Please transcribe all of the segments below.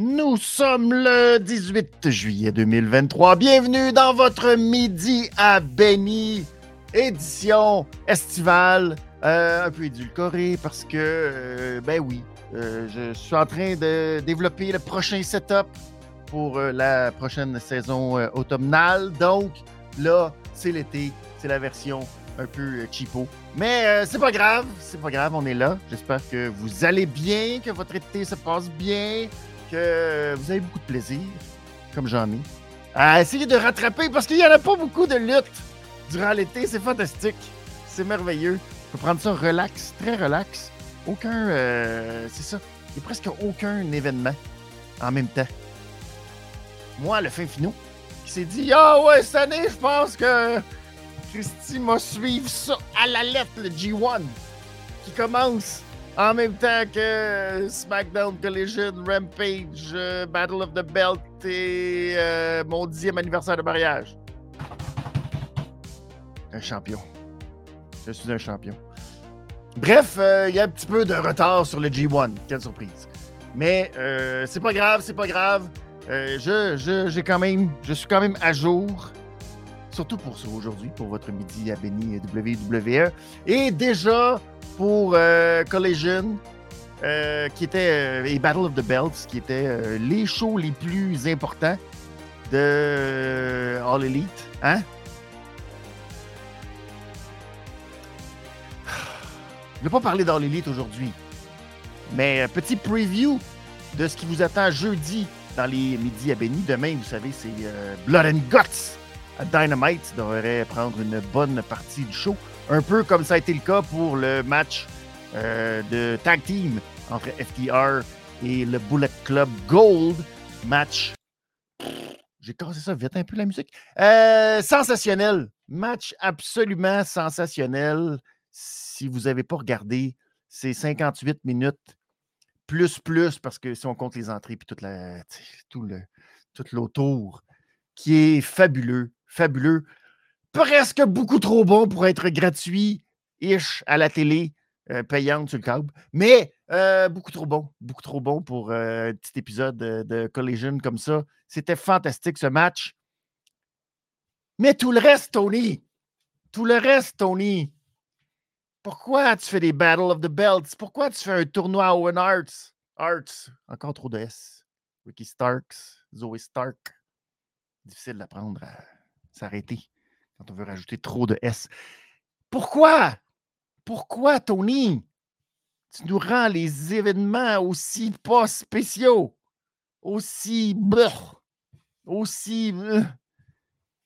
Nous sommes le 18 juillet 2023. Bienvenue dans votre midi à Benny, édition estivale, euh, un peu édulcorée parce que, euh, ben oui, euh, je suis en train de développer le prochain setup pour la prochaine saison automnale. Donc là, c'est l'été, c'est la version un peu cheapo. Mais c'est pas grave, c'est pas grave, on est là. J'espère que vous allez bien, que votre été se passe bien que vous avez beaucoup de plaisir, comme j'en ai, à essayer de rattraper parce qu'il n'y en a pas beaucoup de luttes durant l'été. C'est fantastique. C'est merveilleux. Il faut prendre ça relax, très relax. Aucun. Euh, c'est ça. Il n'y a presque aucun événement en même temps. Moi, le fin finot, qui s'est dit Ah ouais, cette année, je pense que Christy m'a suivi ça à la lettre, le G1, qui commence en même temps que SmackDown Collision, Rampage, euh, Battle of the Belt et euh, mon dixième anniversaire de mariage. Un champion. Je suis un champion. Bref, euh, il y a un petit peu de retard sur le G1. Quelle surprise. Mais c'est pas grave, c'est pas grave. je, suis quand même à jour. Surtout pour aujourd'hui, pour votre midi à Béni WWE. Et déjà, pour euh, Collision, euh, qui était, euh, et Battle of the Belts, qui étaient les shows les plus importants de All Elite. Hein? Je ne vais pas parler d'All Elite aujourd'hui, mais petit preview de ce qui vous attend jeudi dans les midis à Béni. Demain, vous savez, c'est Blood and Guts Dynamite. devrait prendre une bonne partie du show. Un peu comme ça a été le cas pour le match euh, de tag team entre FTR et le Bullet Club Gold. Match. J'ai cassé ça vite un peu la musique. Euh, sensationnel. Match absolument sensationnel. Si vous n'avez pas regardé, c'est 58 minutes plus plus parce que si on compte les entrées puis toute la, tout le tout l'autour qui est fabuleux, fabuleux presque beaucoup trop bon pour être gratuit-ish à la télé euh, payante sur le câble. Mais euh, beaucoup trop bon. Beaucoup trop bon pour euh, un petit épisode de, Collision comme ça. C'était fantastique ce match. Mais tout le reste, Tony. Tout le reste, Tony. Pourquoi tu fais des Battle of the Belts? Pourquoi tu fais un tournoi à Owen Arts? Arts. Encore trop de S. Ricky Starks. Zoe Stark. Difficile d'apprendre à s'arrêter quand on veut rajouter trop de S. Pourquoi? Pourquoi, Tony? Tu nous rends les événements aussi pas spéciaux, aussi aussi.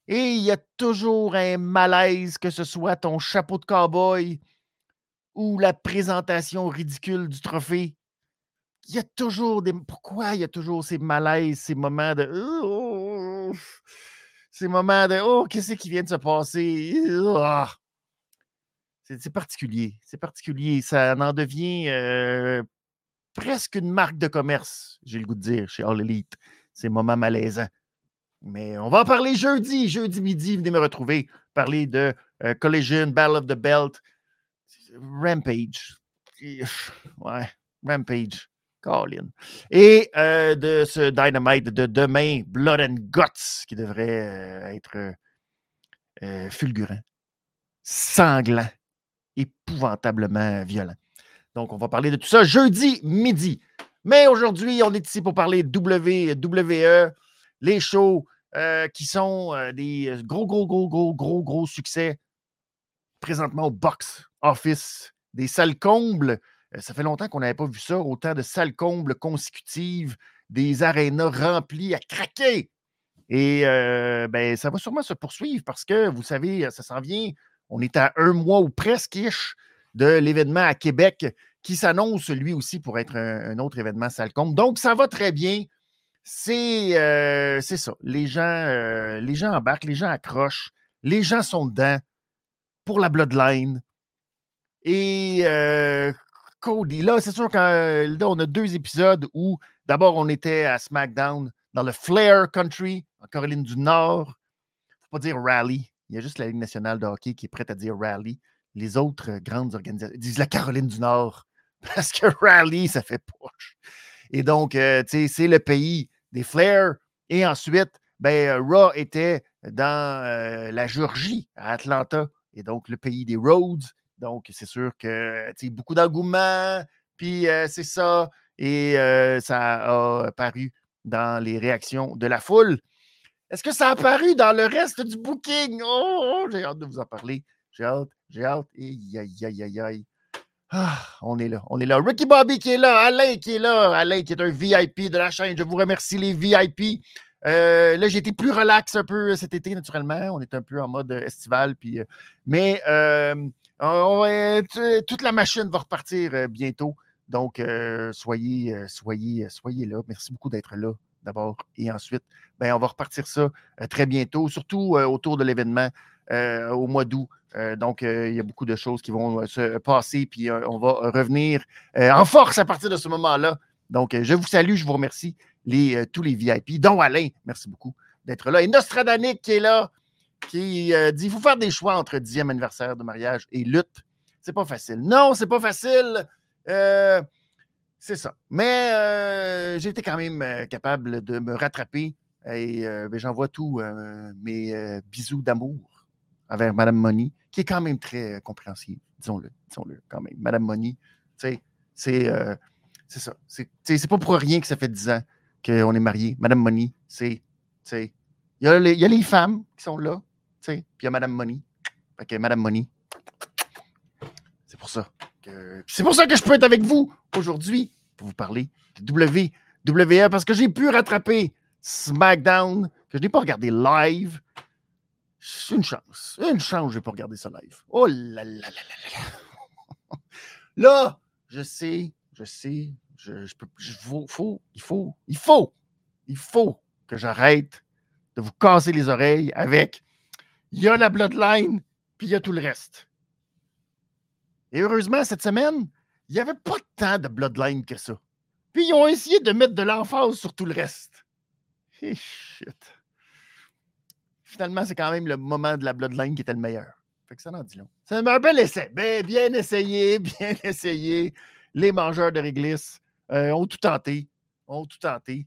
Et il y a toujours un malaise, que ce soit ton chapeau de cowboy ou la présentation ridicule du trophée. Il y a toujours des. Pourquoi il y a toujours ces malaises, ces moments de ces moments de Oh, qu'est-ce qui vient de se passer? Ah! C'est particulier. C'est particulier. Ça en devient euh, presque une marque de commerce, j'ai le goût de dire, chez All Elite. Ces moments malaisants. Mais on va en parler jeudi, jeudi midi. Venez me retrouver. Parler de euh, Collision, Battle of the Belt, Rampage. Ouais, Rampage. Et euh, de ce Dynamite de demain, Blood and Guts, qui devrait euh, être euh, fulgurant, sanglant, épouvantablement violent. Donc, on va parler de tout ça jeudi midi. Mais aujourd'hui, on est ici pour parler WWE, les shows qui sont des gros, gros, gros, gros, gros, gros succès présentement au box office, des salles combles ça fait longtemps qu'on n'avait pas vu ça, autant de salles combles consécutives, des arénas remplies à craquer. Et euh, ben, ça va sûrement se poursuivre parce que, vous savez, ça s'en vient. On est à un mois ou presque de l'événement à Québec qui s'annonce lui aussi pour être un, autre événement salle comble. Donc, ça va très bien. C'est euh, ça. Les gens, les gens embarquent, les gens accrochent, les gens sont dedans pour la Bloodline. Et Cody. Là, c'est sûr qu'on a deux épisodes où d'abord on était à SmackDown dans le Flair Country, en Caroline du Nord. Faut pas dire rally. Il y a juste la Ligue nationale de hockey qui est prête à dire rally. Les autres grandes organisations disent la Caroline du Nord parce que rally, ça fait poche. Et donc, euh, c'est le pays des Flair. Et ensuite, ben, Raw était dans la Géorgie, à Atlanta. Et donc, le pays des Rhodes. Donc, c'est sûr que, beaucoup d'engouement. Puis, c'est ça. Et ça a paru dans les réactions de la foule. Est-ce que ça a apparu dans le reste du booking? Oh, j'ai hâte de vous en parler. J'ai hâte, j'ai hâte. Aïe, aïe, aïe, aïe, aïe. Ah, on est là, on est là. Ricky Bobby qui est là, Alain qui est là, Alain qui est un VIP de la chaîne. Je vous remercie les VIP. Euh, là, j'ai été plus relax un peu cet été, naturellement. On est un peu en mode estival. Puis, euh, mais euh, toute la machine va repartir bientôt. Donc, soyez, soyez, soyez là. Merci beaucoup d'être là d'abord. Et ensuite, ben, on va repartir ça très bientôt, surtout autour de l'événement au mois d'août. donc, il y a beaucoup de choses qui vont se passer, puis on va revenir en force à partir de ce moment-là. Donc, je vous salue, je vous remercie, tous les VIP, dont Alain, merci beaucoup d'être là. Et Nostradanic qui est là, qui dit il faut faire des choix entre 10e anniversaire de mariage et lutte. C'est pas facile. Non, c'est pas facile. C'est ça. Mais euh, j'ai été quand même euh, capable de me rattraper et euh, ben, j'envoie tous mes bisous d'amour envers Madame Money, qui est quand même très compréhensive, disons-le, disons-le quand même. Madame Money, c'est c'est ça. C'est pas pour rien que ça fait 10 ans qu'on est mariés. Madame Money, c'est. Il y a les femmes qui sont là, puis il y a Madame Money. Fait que Madame Money, c'est pour ça. C'est pour ça que je peux être avec vous aujourd'hui pour vous parler de WWE parce que j'ai pu rattraper SmackDown que je n'ai pas regardé live. C'est une chance. Une chance, je n'ai pas regardé ça live. Oh là là là là là. Là, je sais, je sais, je, je peux, faut, il faut, il faut, il faut que j'arrête de vous casser les oreilles avec il y a la Bloodline, puis il y a tout le reste. Et heureusement, cette semaine, il n'y avait pas tant de Bloodline que ça. Puis ils ont essayé de mettre de l'emphase sur tout le reste. Et shit. Finalement, c'est quand même le moment de la Bloodline qui était le meilleur. Fait que ça en dit long. C'est un bel essai. Ben, bien essayé, bien essayé. Les mangeurs de réglisse euh, ont tout tenté. Ont tout tenté.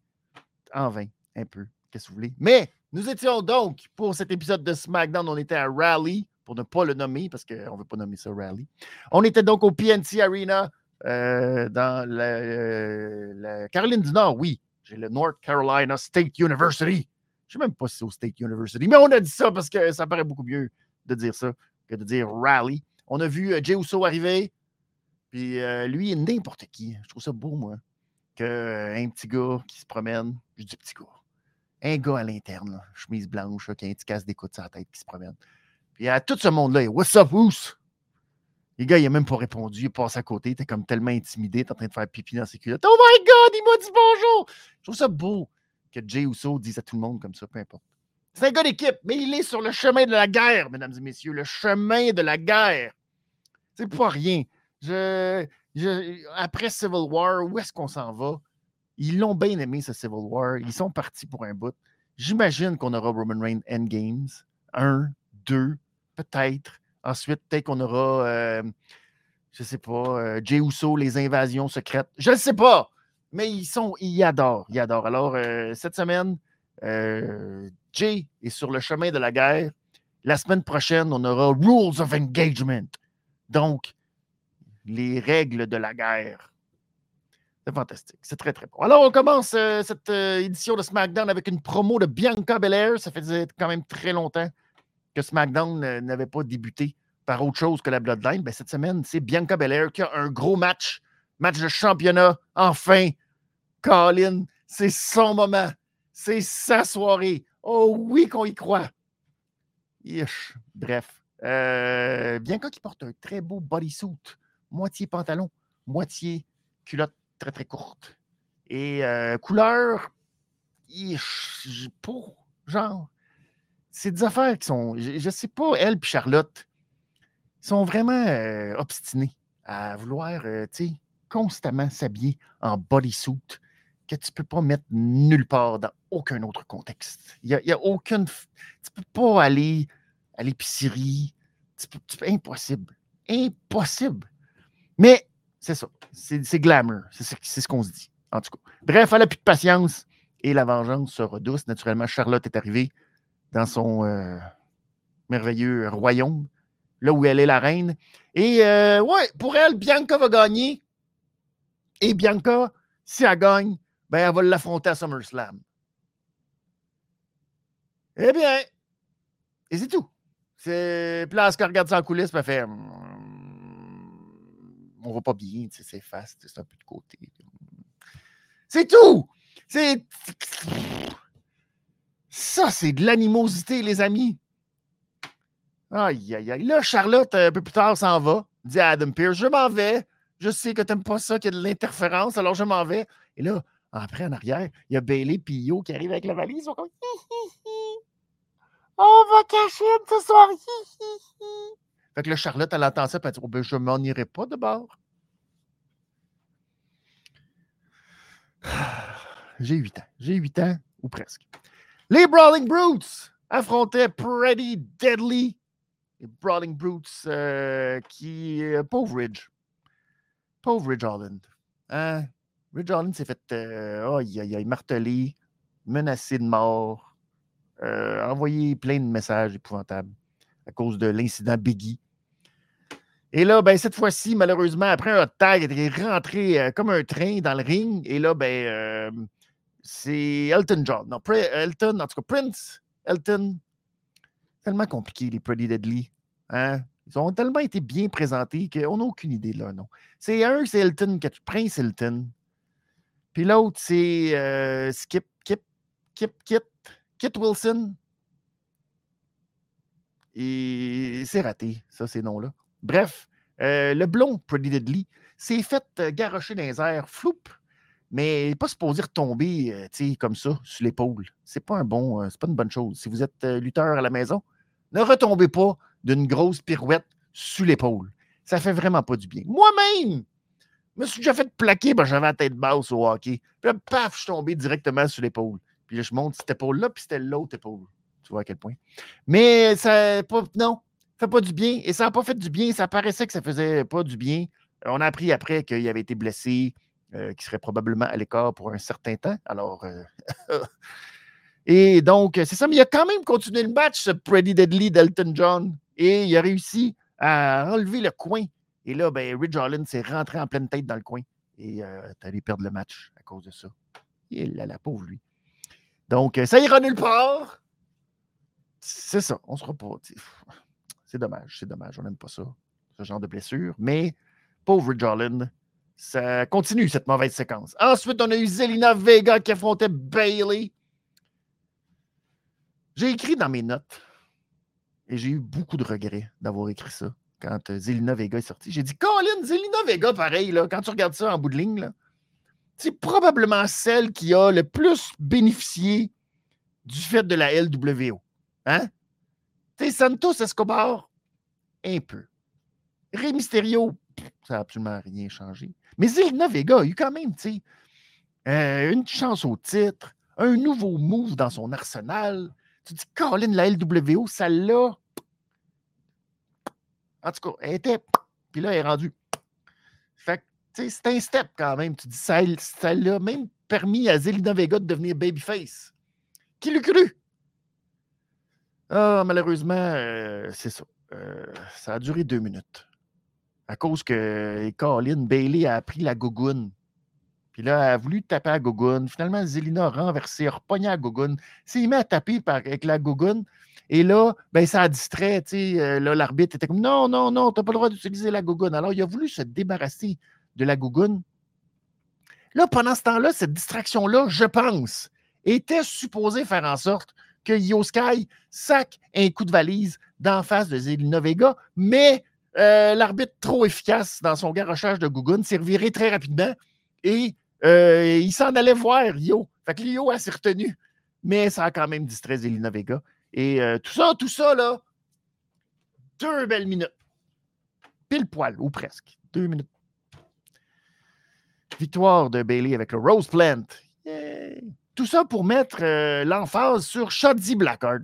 En vain, un peu. Qu'est-ce que vous voulez? Mais nous étions donc, pour cet épisode de SmackDown, on était à Rally pour ne pas le nommer, parce qu'on ne veut pas nommer ça rally. On était donc au PNC Arena euh, dans euh, la, Caroline du Nord, oui. J'ai le North Carolina State University. Je ne sais même pas si c'est au State University, mais on a dit ça parce que ça paraît beaucoup mieux de dire ça que de dire rally. On a vu euh, Jay Uso arriver, puis lui, est n'importe qui. Je trouve ça beau, moi, qu'un petit gars qui se promène, je dis petit gars, un gars à l'interne, chemise blanche, qui a un petit casse d'écoute sur la tête qui se promène. Puis à tout ce monde-là, What's up, Who's? Les gars, il n'a même pas répondu. Il est passé à côté. Il était comme tellement intimidé. Il est en train de faire pipi dans ses culottes. Oh my God, il m'a dit bonjour. Je trouve ça beau que Jay Uso dise à tout le monde comme ça, peu importe. C'est un gars d'équipe, mais il est sur le chemin de la guerre, mesdames et messieurs. Le chemin de la guerre. C'est pas rien. Je, après Civil War, où est-ce qu'on s'en va? Ils l'ont bien aimé, ce Civil War. Ils sont partis pour un bout. J'imagine qu'on aura Roman Reigns Endgames. Un, deux, Peut-être. Ensuite, peut-être qu'on aura, euh, je ne sais pas, euh, Jay Uso, les invasions secrètes. Je ne sais pas. Mais ils sont, ils adorent, ils adorent. Alors, euh, cette semaine, Jay est sur le chemin de la guerre. La semaine prochaine, on aura Rules of Engagement. Donc, les règles de la guerre. C'est fantastique. C'est très, très bon. Alors, on commence cette édition de SmackDown avec une promo de Bianca Belair. Ça fait quand même très longtemps que SmackDown n'avait pas débuté par autre chose que la Bloodline, ben cette semaine, c'est Bianca Belair qui a un gros match, match de championnat, enfin. Colin, c'est son moment. C'est sa soirée. Oh oui qu'on y croit. Bref. Euh, Bianca qui porte un très beau bodysuit, moitié pantalon, moitié culotte très très courte. Et euh, couleur, pour genre c'est des affaires qui sont. Je ne sais pas, elle et Charlotte sont vraiment euh, obstinés à vouloir, euh, tu sais, constamment s'habiller en bodysuit que tu peux pas mettre nulle part dans aucun autre contexte. Il n'y a, aucune. Tu peux pas aller à l'épicerie. impossible. Impossible. Mais c'est ça. C'est glamour. C'est ce qu'on se dit. En tout cas. Bref, elle n'a plus de patience et la vengeance sera douce. Naturellement, Charlotte est arrivée dans son euh, merveilleux royaume, là où elle est la reine. Et euh, ouais, pour elle, Bianca va gagner. Et Bianca, si elle gagne, ben, elle va l'affronter à SummerSlam. Eh bien, et c'est tout. C'est... Puis là, elle regarde ça en coulisses, elle fait on va pas bien, c'est fast, c'est un peu de côté. C'est tout! C'est. Ça, c'est de l'animosité, les amis. Aïe, aïe, aïe. Là, Charlotte, un peu plus tard, s'en va. Dit à Adam Pierce Je m'en vais. Je sais que tu n'aimes pas ça, qu'il y a de l'interférence, alors je m'en vais. Et là, après, en arrière, il y a Bailey et Yo qui arrivent avec la valise. Ils sont comme On va cacher ce soir. Fait que là, Charlotte, elle entend ça, et elle dit oh, ben, Je m'en irai pas de bord. J'ai 8 ans. J'ai 8 ans, ou presque. Les Brawling Brutes affrontaient Pretty Deadly. Les Brawling Brutes euh, qui. Euh, pauvre Ridge. Pauvre Ridge Holland. Hein? Ridge Holland s'est fait. Euh, oh, il, a, martelé, menacé de mort, envoyé plein de messages épouvantables à cause de l'incident Biggie. Et là, ben, cette fois-ci, malheureusement, après un tag, il est rentré comme un train dans le ring. Et là, ben, c'est Elton John. Non, Elton, en tout cas, Prince, Elton. Tellement compliqué, les Pretty Deadly. Hein? Ils ont tellement été bien présentés qu'on n'a aucune idée de leur nom. C'est un, c'est Elton, Prince Elton. Puis l'autre, c'est euh, Skip, Kip, Kip, Kit, Kit Wilson. Et c'est raté, ça, ces noms-là. Bref, euh, le blond Pretty Deadly s'est fait euh, garrocher dans les airs, floup, mais pas poser retomber euh, comme ça sur l'épaule. C'est pas un bon, euh, c'est pas une bonne chose. Si vous êtes lutteur à la maison, ne retombez pas d'une grosse pirouette sur l'épaule. Ça fait vraiment pas du bien. Moi-même, je me suis déjà fait plaquer, ben, j'avais la tête basse au hockey. Puis là, paf, je suis tombé directement sur l'épaule. Puis là, je monte cette épaule-là, puis c'était l'autre épaule. Tu vois à quel point. Mais ça, pas, non, fait pas du bien. Et ça n'a pas fait du bien. Ça paraissait que ça faisait pas du bien. On a appris après qu'il avait été blessé. Euh, qui serait probablement à l'écart pour un certain temps. Alors, euh, et donc, c'est ça, mais il a quand même continué le match, ce Pretty Deadly d'Elton John, et il a réussi à enlever le coin. Et là, ben, Ridge Holland s'est rentré en pleine tête dans le coin et euh, est allé perdre le match à cause de ça. Il a la pauvre, lui. Donc, ça ira nulle part. C'est ça, on sera pas. C'est dommage, c'est dommage, on n'aime pas ça, ce genre de blessure. Mais, pauvre Holland, ça continue, cette mauvaise séquence. Ensuite, on a eu Zelina Vega qui affrontait Bailey. J'ai écrit dans mes notes, et j'ai eu beaucoup de regrets d'avoir écrit ça quand euh, Zelina Vega est sortie. J'ai dit, Colin, Zelina Vega, pareil, là, quand tu regardes ça en bout de ligne, c'est probablement celle qui a le plus bénéficié du fait de la LWO. Hein? Tu Santos Escobar, un peu. Rey Mysterio, ça n'a absolument rien changé. Mais Zelina Vega a eu quand même, tu euh, une chance au titre, un nouveau move dans son arsenal. Tu dis, Colin, la LWO, ça l'a. En tout cas, elle était. Puis là, elle est rendue. Fait que, c'est un step quand même. Tu dis, ça l'a même permis à Zelina Vega de devenir babyface. Qui l'eût cru? Ah, malheureusement, euh, c'est ça. Euh, ça a duré deux minutes à cause que Colin Bailey a pris la gougoune. Puis là, elle a voulu taper à gougoune. Finalement, Zelina a renversé, a repogné à gougoune. S'il met à taper avec la gougoune. Et là, ben, ça a distrait. Euh, là, l'arbitre était comme non, non, non, tu n'as pas le droit d'utiliser la gougoune. Alors, il a voulu se débarrasser de la gougoune. Là, pendant ce temps-là, cette distraction-là, je pense, était supposée faire en sorte que Yoskai sac un coup de valise d'en face de Zelina Vega, mais euh, l'arbitre trop efficace dans son garochage de Gougoun s'est reviré très rapidement et euh, il s'en allait voir Rio. Fait que a s'est retenu, mais ça a quand même distrait Zelina Vega. Et euh, tout ça, tout ça, là, deux belles minutes. Pile poil, ou presque. Deux minutes. Victoire de Bailey avec le Rose Plant. Tout ça pour mettre l'emphase sur Shadzi Blackheart.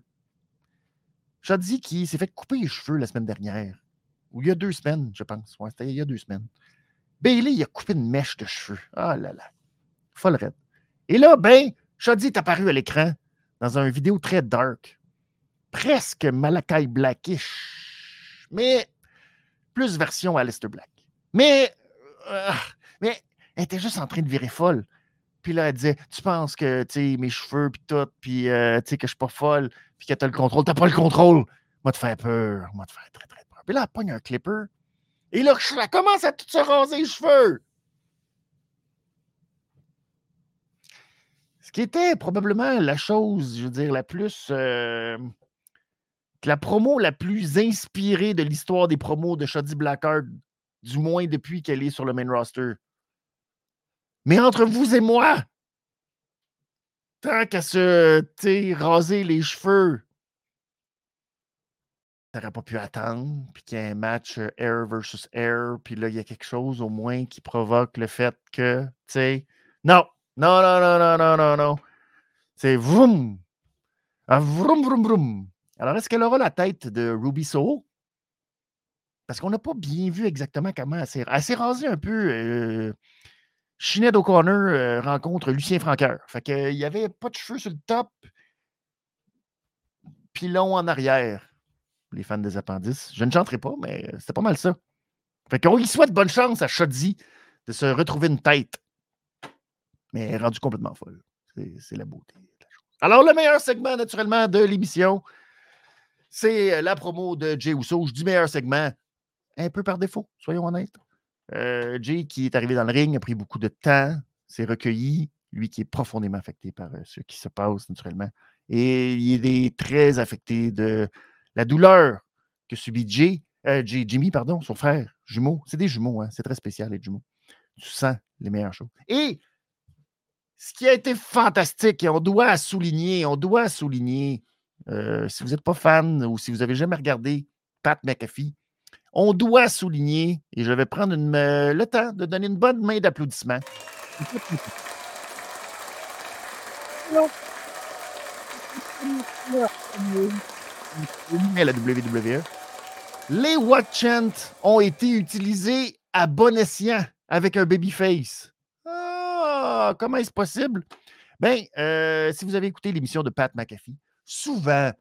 Shadzi qui s'est fait couper les cheveux la semaine dernière ou il y a deux semaines, je pense. Ouais, c'était il y a deux semaines. Bailey, il a coupé une mèche de cheveux. Ah là là. Folle raide. Et là, ben, Shoddy est apparu à l'écran dans une vidéo très dark. Presque Malakai Blackish. Mais plus version Alistair Black. Mais, euh, mais elle était juste en train de virer folle. Puis là, elle disait Tu penses que mes cheveux, puis tout, puis euh, que je suis pas folle, puis que tu as le contrôle. T'as pas le contrôle. Moi, te faire peur. Moi, te faire très, très peur. Puis là, elle pogne un clipper. Et là, elle commence à tout se raser les cheveux. Ce qui était probablement la chose, je veux dire, la plus. Euh, la promo la plus inspirée de l'histoire des promos de Shoddy Blackheart, du moins depuis qu'elle est sur le main roster. Mais entre vous et moi, tant qu'à se raser les cheveux, n'aurais pas pu attendre, puis qu'il y ait un match euh, Air versus Air, puis là, il y a quelque chose au moins qui provoque le fait que, tu sais, non, non, non, non, non, non, non, non. C'est vroom. Ah, vroom, vroom, vroom. Alors, est-ce qu'elle aura la tête de Ruby Soho? Parce qu'on n'a pas bien vu exactement comment elle s'est, elle s'est rasée un peu. Euh, Sinead O'Connor euh, rencontre Lucien Franqueur. Fait n'y avait pas de cheveux sur le top, puis long en arrière. Les fans des appendices. Je ne chanterai pas, mais c'était pas mal ça. Fait qu'on lui souhaite bonne chance à Shoddy de se retrouver une tête. Mais elle est rendue complètement folle. C'est la beauté. Alors, le meilleur segment, naturellement, de l'émission, c'est la promo de Jay Uso. Je dis meilleur segment, un peu par défaut, soyons honnêtes. Euh, Jay, qui est arrivé dans le ring, a pris beaucoup de temps, s'est recueilli, lui qui est profondément affecté par euh, ce qui se passe naturellement. Et il est très affecté de la douleur que subit Jay, euh, Jimmy, pardon, son frère, jumeau. C'est des jumeaux, hein, c'est très spécial, les jumeaux. Tu sens les meilleures choses. Et ce qui a été fantastique, et on doit souligner, on doit souligner, si vous n'êtes pas fan ou si vous n'avez jamais regardé Pat McAfee, on doit souligner, et je vais prendre le temps de donner une bonne main d'applaudissement. la WWE. Les Chant ont été utilisés à bon escient avec un babyface. Ah, comment est-ce possible? Bien, euh, si vous avez écouté l'émission de Pat McAfee, souvent,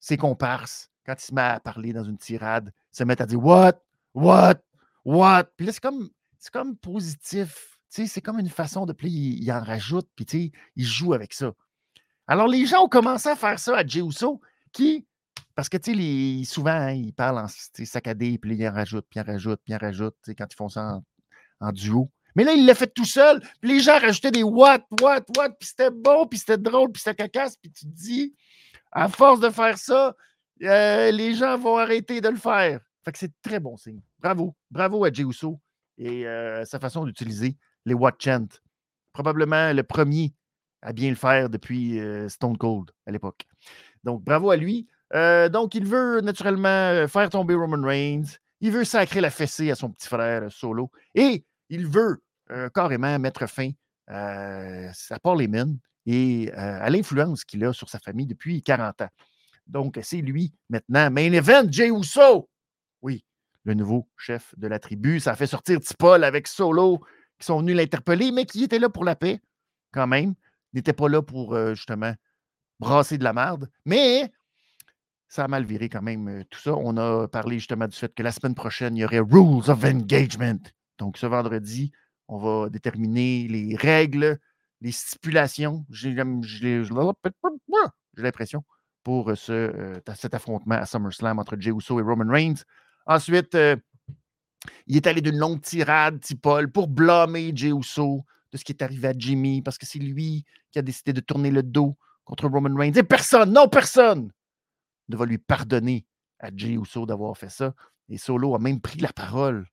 ses comparses, quand il se met à parler dans une tirade, se mettent à dire What? What? What? Puis là, c'est comme, c'est comme positif. C'est comme une façon de. Puis il, en rajoute, puis il joue avec ça. Alors, les gens ont commencé à faire ça à Jey qui, parce que souvent, hein, ils parlent en saccadé, puis ils en rajoutent, puis ils en rajoutent, puis ils en rajoutent, quand ils font ça en, duo. Mais là, il l'a fait tout seul, puis les gens rajoutaient des what, what, what, puis c'était bon, puis c'était drôle, puis c'était cacasse, puis tu te dis, à force de faire ça, euh, les gens vont arrêter de le faire. Fait que c'est très bon signe. Bravo. Bravo à Jey Uso et euh, sa façon d'utiliser les What Chant. Probablement le premier à bien le faire depuis euh, Stone Cold à l'époque. Donc, bravo à lui. donc, il veut naturellement faire tomber Roman Reigns. Il veut sacrer la fessée à son petit frère Solo. Et il veut carrément mettre fin à Paul Heyman et à l'influence qu'il a sur sa famille depuis 40 ans. Donc, c'est lui maintenant. Main event, Jay Uso. Oui, le nouveau chef de la tribu. Ça a fait sortir Tipol avec Solo qui sont venus l'interpeller, mais qui était là pour la paix quand même. N'était pas là pour euh, justement brasser de la merde. Mais ça a mal viré quand même euh, tout ça. On a parlé justement du fait que la semaine prochaine, il y aurait Rules of Engagement. Donc, ce vendredi, on va déterminer les règles, les stipulations. J'ai l'impression pour ce, cet affrontement à SummerSlam entre Jey Uso et Roman Reigns. Ensuite, il est allé d'une longue tirade, Paul, pour blâmer Jey Uso de ce qui est arrivé à Jimmy, parce que c'est lui qui a décidé de tourner le dos contre Roman Reigns. Et personne, non personne, ne va lui pardonner à Jey Uso d'avoir fait ça. Et Solo a même pris la parole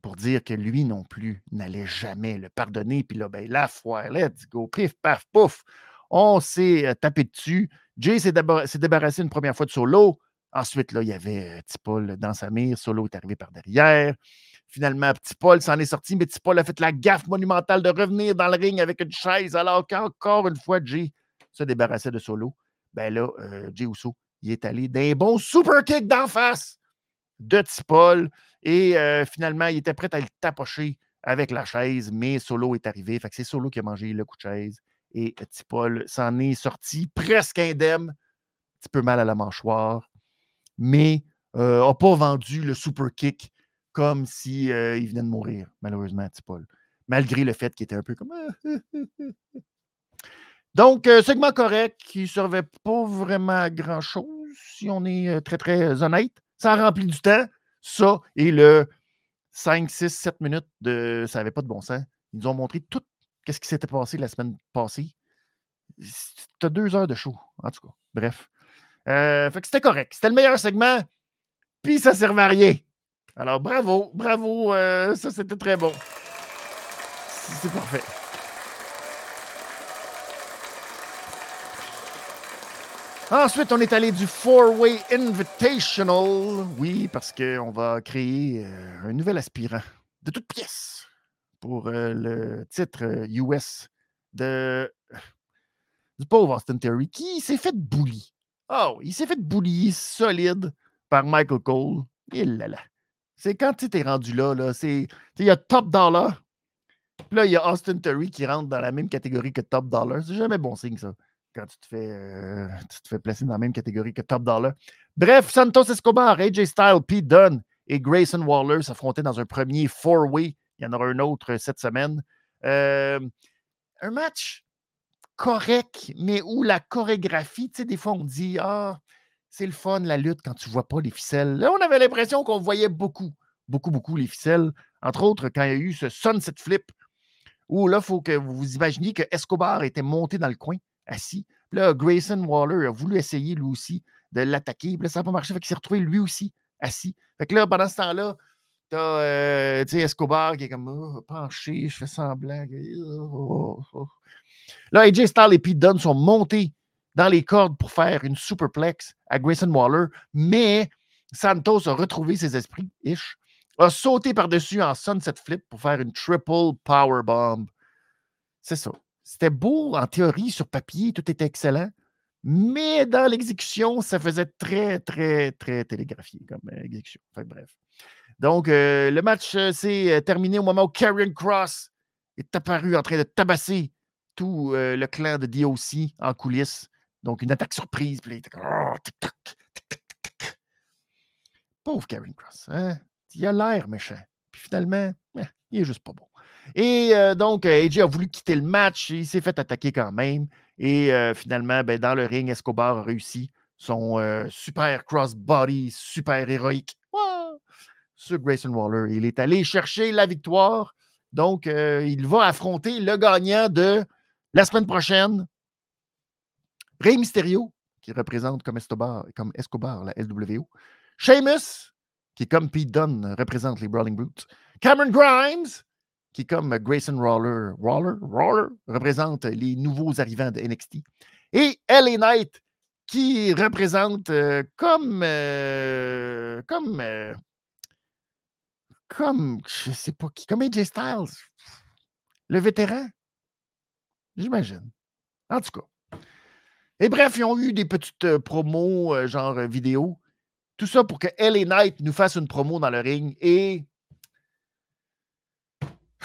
pour dire que lui non plus n'allait jamais le pardonner. Puis là, ben, la foire, let's go, pif, paf, pouf. On s'est tapé dessus. Jay s'est débarrassé une première fois de Solo. Ensuite, là, il y avait Petit Paul dans sa mire. Solo est arrivé par derrière. Finalement, Petit Paul s'en est sorti, mais Petit a fait la gaffe monumentale de revenir dans le ring avec une chaise, alors qu'encore une fois, Jay se débarrassait de Solo. Ben là, euh, Jay Uso, il est allé d'un bon super kick d'en face de Petit. Et finalement, il était prêt à le tapocher avec la chaise, mais Solo est arrivé. Fait que c'est Solo qui a mangé le coup de chaise. Et Petit Paul s'en est sorti presque indemne, un petit peu mal à la mâchoire, mais n'a pas vendu le super kick comme s'il si, il venait de mourir, malheureusement, Petit Paul. Malgré le fait qu'il était un peu comme. Donc, segment correct qui ne servait pas vraiment à grand-chose, si on est très, très honnête. Ça a rempli du temps. Ça et le 5, 6, 7 minutes de ça n'avait pas de bon sens. Ils nous ont montré tout ce qui s'était passé la semaine passée. As deux heures de show, en tout cas. Bref. Fait que c'était correct. C'était le meilleur segment, puis ça servait à rien. Alors, bravo, bravo. ça, c'était très bon. C'est parfait. Ensuite, on est allé du Four-Way Invitational. Oui, parce qu'on va créer euh, un nouvel aspirant de toutes pièces pour euh, le titre US euh, de du pauvre Austin Terry qui s'est fait bully. Oh, il s'est fait bully solide par Michael Cole. Et là là. C'est quand tu es rendu là, là c'est. Il y a Top Dollar. Puis là, il y a Austin Terry qui rentre dans la même catégorie que Top Dollar. C'est jamais bon signe, ça quand tu te fais, euh, tu te fais placer dans la même catégorie que Top Dollar. Bref, Santos Escobar, AJ Styles, Pete Dunne et Grayson Waller s'affrontaient dans un premier four-way. Il y en aura un autre cette semaine. Euh, un match correct, mais où la chorégraphie, tu sais, des fois on dit Ah, c'est le fun, la lutte, quand tu ne vois pas les ficelles. Là, on avait l'impression qu'on voyait beaucoup, beaucoup, beaucoup les ficelles. Entre autres, quand il y a eu ce sunset flip, où là, il faut que vous imaginiez que Escobar était monté dans le coin assis. Là, Grayson Waller a voulu essayer lui aussi de l'attaquer. Puis là, ça n'a pas marché. Fait qu'il s'est retrouvé lui aussi assis. Fait que là, pendant ce temps-là, t'as euh, Escobar qui est comme oh, penché, je fais semblant. Oh, oh, là, AJ Styles et Pete Dunne sont montés dans les cordes pour faire une superplex à Grayson Waller, mais Santos a retrouvé ses esprits, ish, a sauté par-dessus en sunset flip pour faire une triple power bomb. C'est ça. C'était beau en théorie, sur papier, tout était excellent. Mais dans l'exécution, ça faisait très, très, très télégraphié comme euh, exécution. Enfin, bref. Donc, euh, le match euh, s'est terminé au moment où Karrion Cross est apparu en train de tabasser tout le clan de DOC en coulisses. Donc, une attaque surprise. Puis Pauvre Karrion Cross. Hein? Il a l'air méchant. Puis finalement, eh, il est juste pas bon. Et euh, donc, euh, AJ a voulu quitter le match. Il s'est fait attaquer quand même. Et euh, finalement, ben, dans le ring, Escobar a réussi son super crossbody, super héroïque sur Grayson Waller. Il est allé chercher la victoire. Donc, il va affronter le gagnant de la semaine prochaine, Rey Mysterio, qui représente comme Escobar, comme Escobar la LWO. Sheamus, qui, comme Pete Dunne, représente les Brawling Brutes. Cameron Grimes, qui, comme Grayson Waller, Waller, représente les nouveaux arrivants de NXT. Et LA Knight, qui représente euh, comme, euh, comme, euh, comme, je sais pas qui, comme AJ Styles, le vétéran, j'imagine. En tout cas. Et bref, ils ont eu des petites promos, genre vidéo. Tout ça pour que LA Knight nous fasse une promo dans le ring et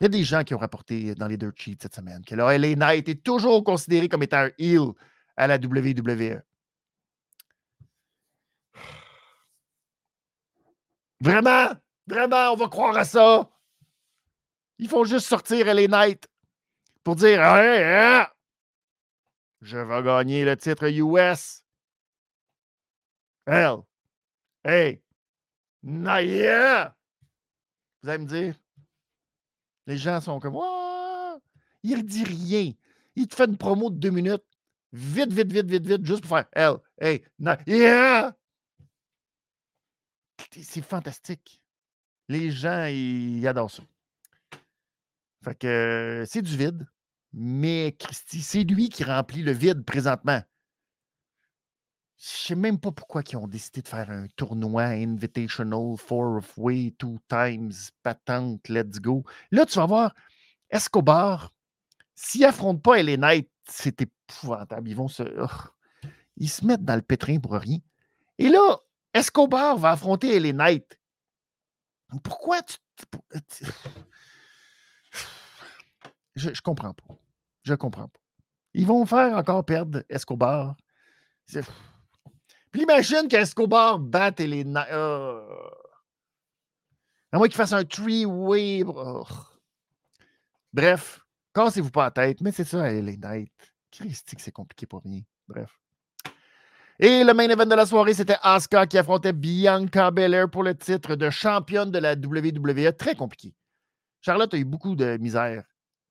Il y a des gens qui ont rapporté dans les deux cheats cette semaine que LA Knight est toujours considéré comme étant un heel à la WWE. Vraiment? Vraiment, on va croire à ça? Ils font juste sortir LA Knight pour dire hey, Je vais gagner le titre US. Hell. Hey. Naya! Vous allez me dire? Les gens sont comme oh! Il ne dit rien. Il te fait une promo de deux minutes. Vite, vite, vite, vite, vite, juste pour faire L, hey, yeah! C'est fantastique. Les gens, ils, adorent ça. Fait que c'est du vide. Mais Christy, c'est lui qui remplit le vide présentement. Je ne sais même pas pourquoi ils ont décidé de faire un tournoi Invitational, Four of Way, Two Times, Patente, Let's Go. Là, tu vas voir, Escobar, s'ils affrontent pas LA Knight, c'est épouvantable. Ils vont se. Oh, ils se mettent dans le pétrin pour rien. Et là, Escobar va affronter LA Knight. Pourquoi tu. Je, comprends pas. Je comprends pas. Ils vont faire encore perdre Escobar. Puis imagine qu'Escobar batte les. Oh. À moins qu'il fasse un three-way. Oh. Bref, cassez-vous pas la tête, mais c'est ça, les Knight. Christique, c'est compliqué pour rien. Bref. Et le main event de la soirée, c'était Asuka qui affrontait Bianca Belair pour le titre de championne de la WWE. Très compliqué. Charlotte a eu beaucoup de misère,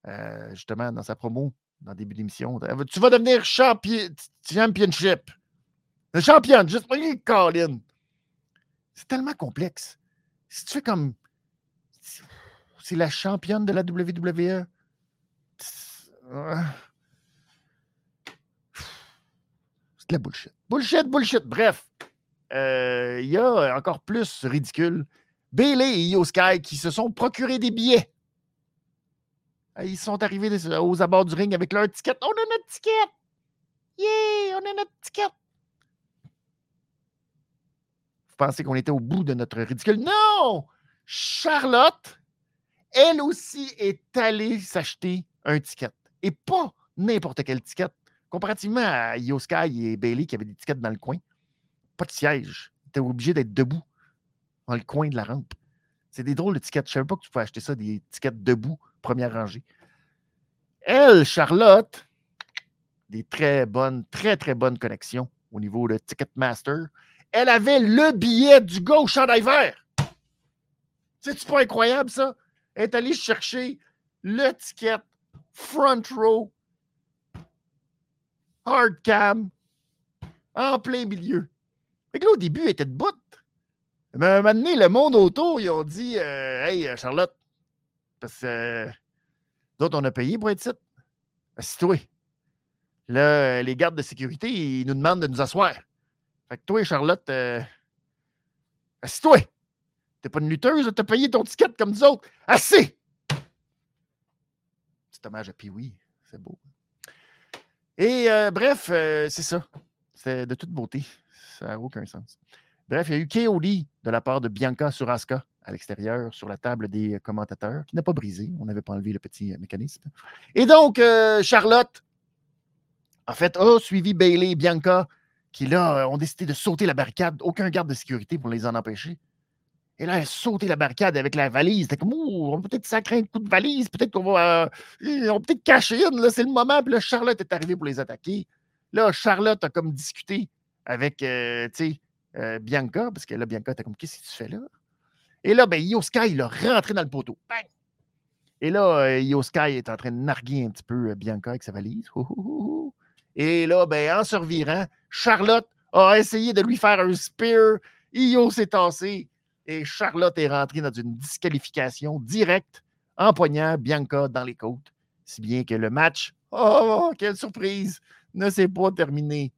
euh, justement, dans sa promo, dans le début d'émission. Tu vas devenir champion, championship. Championne, juste pour Colin. C'est tellement complexe. Si tu fais comme. C'est la championne de la WWE. C'est de la bullshit. Bullshit, bullshit. Bref, euh, il y a encore plus ridicule. Bailey et Io Sky qui se sont procurés des billets. Ils sont arrivés aux abords du ring avec leur ticket. On a notre ticket! Yeah! On a notre ticket! Vous pensez qu'on était au bout de notre ridicule? Non! Charlotte, elle aussi, est allée s'acheter un ticket. Et pas n'importe quel ticket. Comparativement à Io Sky et Bailey qui avaient des tickets dans le coin, pas de siège. Ils étaient obligés d'être debout dans le coin de la rampe. C'est des drôles de tickets. Je ne savais pas que tu pouvais acheter ça, des tickets debout, première rangée. Elle, Charlotte, des très bonnes, très, très bonnes connexions au niveau de Ticketmaster elle avait le billet du gars au chandail vert. C'est-tu pas incroyable, ça? Elle est allée chercher le ticket front row, hard cam, en plein milieu. Fait que là, au début, elle était de bout. Mais à un moment donné, le monde autour, ils ont dit euh, Hey, Charlotte, parce que euh, d'autres, on a payé pour être ici. Assis-toi. Là, les gardes de sécurité, ils nous demandent de nous asseoir. Fait que toi, Charlotte, euh, assis-toi. T'es pas une lutteuse, t'as payé ton ticket comme nous autres. Assez! C'est hommage à Pee-Wee. C'est beau. Et euh, bref, euh, c'est ça. C'est de toute beauté. Ça n'a aucun sens. Bref, il y a eu KOD de la part de Bianca sur Asuka à l'extérieur, sur la table des commentateurs, qui n'a pas brisé. On n'avait pas enlevé le petit mécanisme. Et donc, Charlotte, en fait, a suivi Bailey et Bianca qui, là, euh, ont décidé de sauter la barricade. Aucun garde de sécurité pour les en empêcher. Et là, elle a sauté la barricade avec la valise. C'était comme, on peut-être sacrer un coup de valise, peut-être qu'on va, euh, on peut-être cacher une, là, c'est le moment. Puis là, Charlotte est arrivée pour les attaquer. Là, Charlotte a comme discuté avec, euh, tu sais, Bianca, parce que là, Bianca était comme, qu'est-ce que tu fais là? Et là, ben, Io Sky, il a rentré dans le poteau. Bang! Et là, Io Sky est en train de narguer un petit peu Bianca avec sa valise. Et là, ben, en se revirant, Charlotte a essayé de lui faire un spear. Io s'est tassé. Et Charlotte est rentrée dans une disqualification directe, empoignant Bianca dans les côtes. Si bien que le match, oh, quelle surprise, ne s'est pas terminé.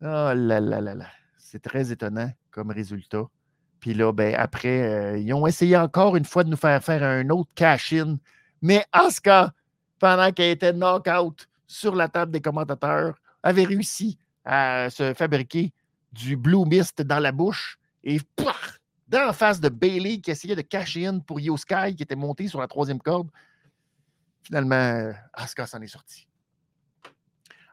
Oh là là là là. C'est très étonnant comme résultat. Puis là, ben, après, euh, ils ont essayé encore une fois de nous faire faire un autre cash-in. Mais Asuka, pendant qu'elle était knock-out, sur la table des commentateurs, avait réussi à se fabriquer du Blue Mist dans la bouche et dans la face de Bailey qui essayait de cacher in pour Yo Sky qui était monté sur la troisième corde. Finalement, Asuka s'en est sorti.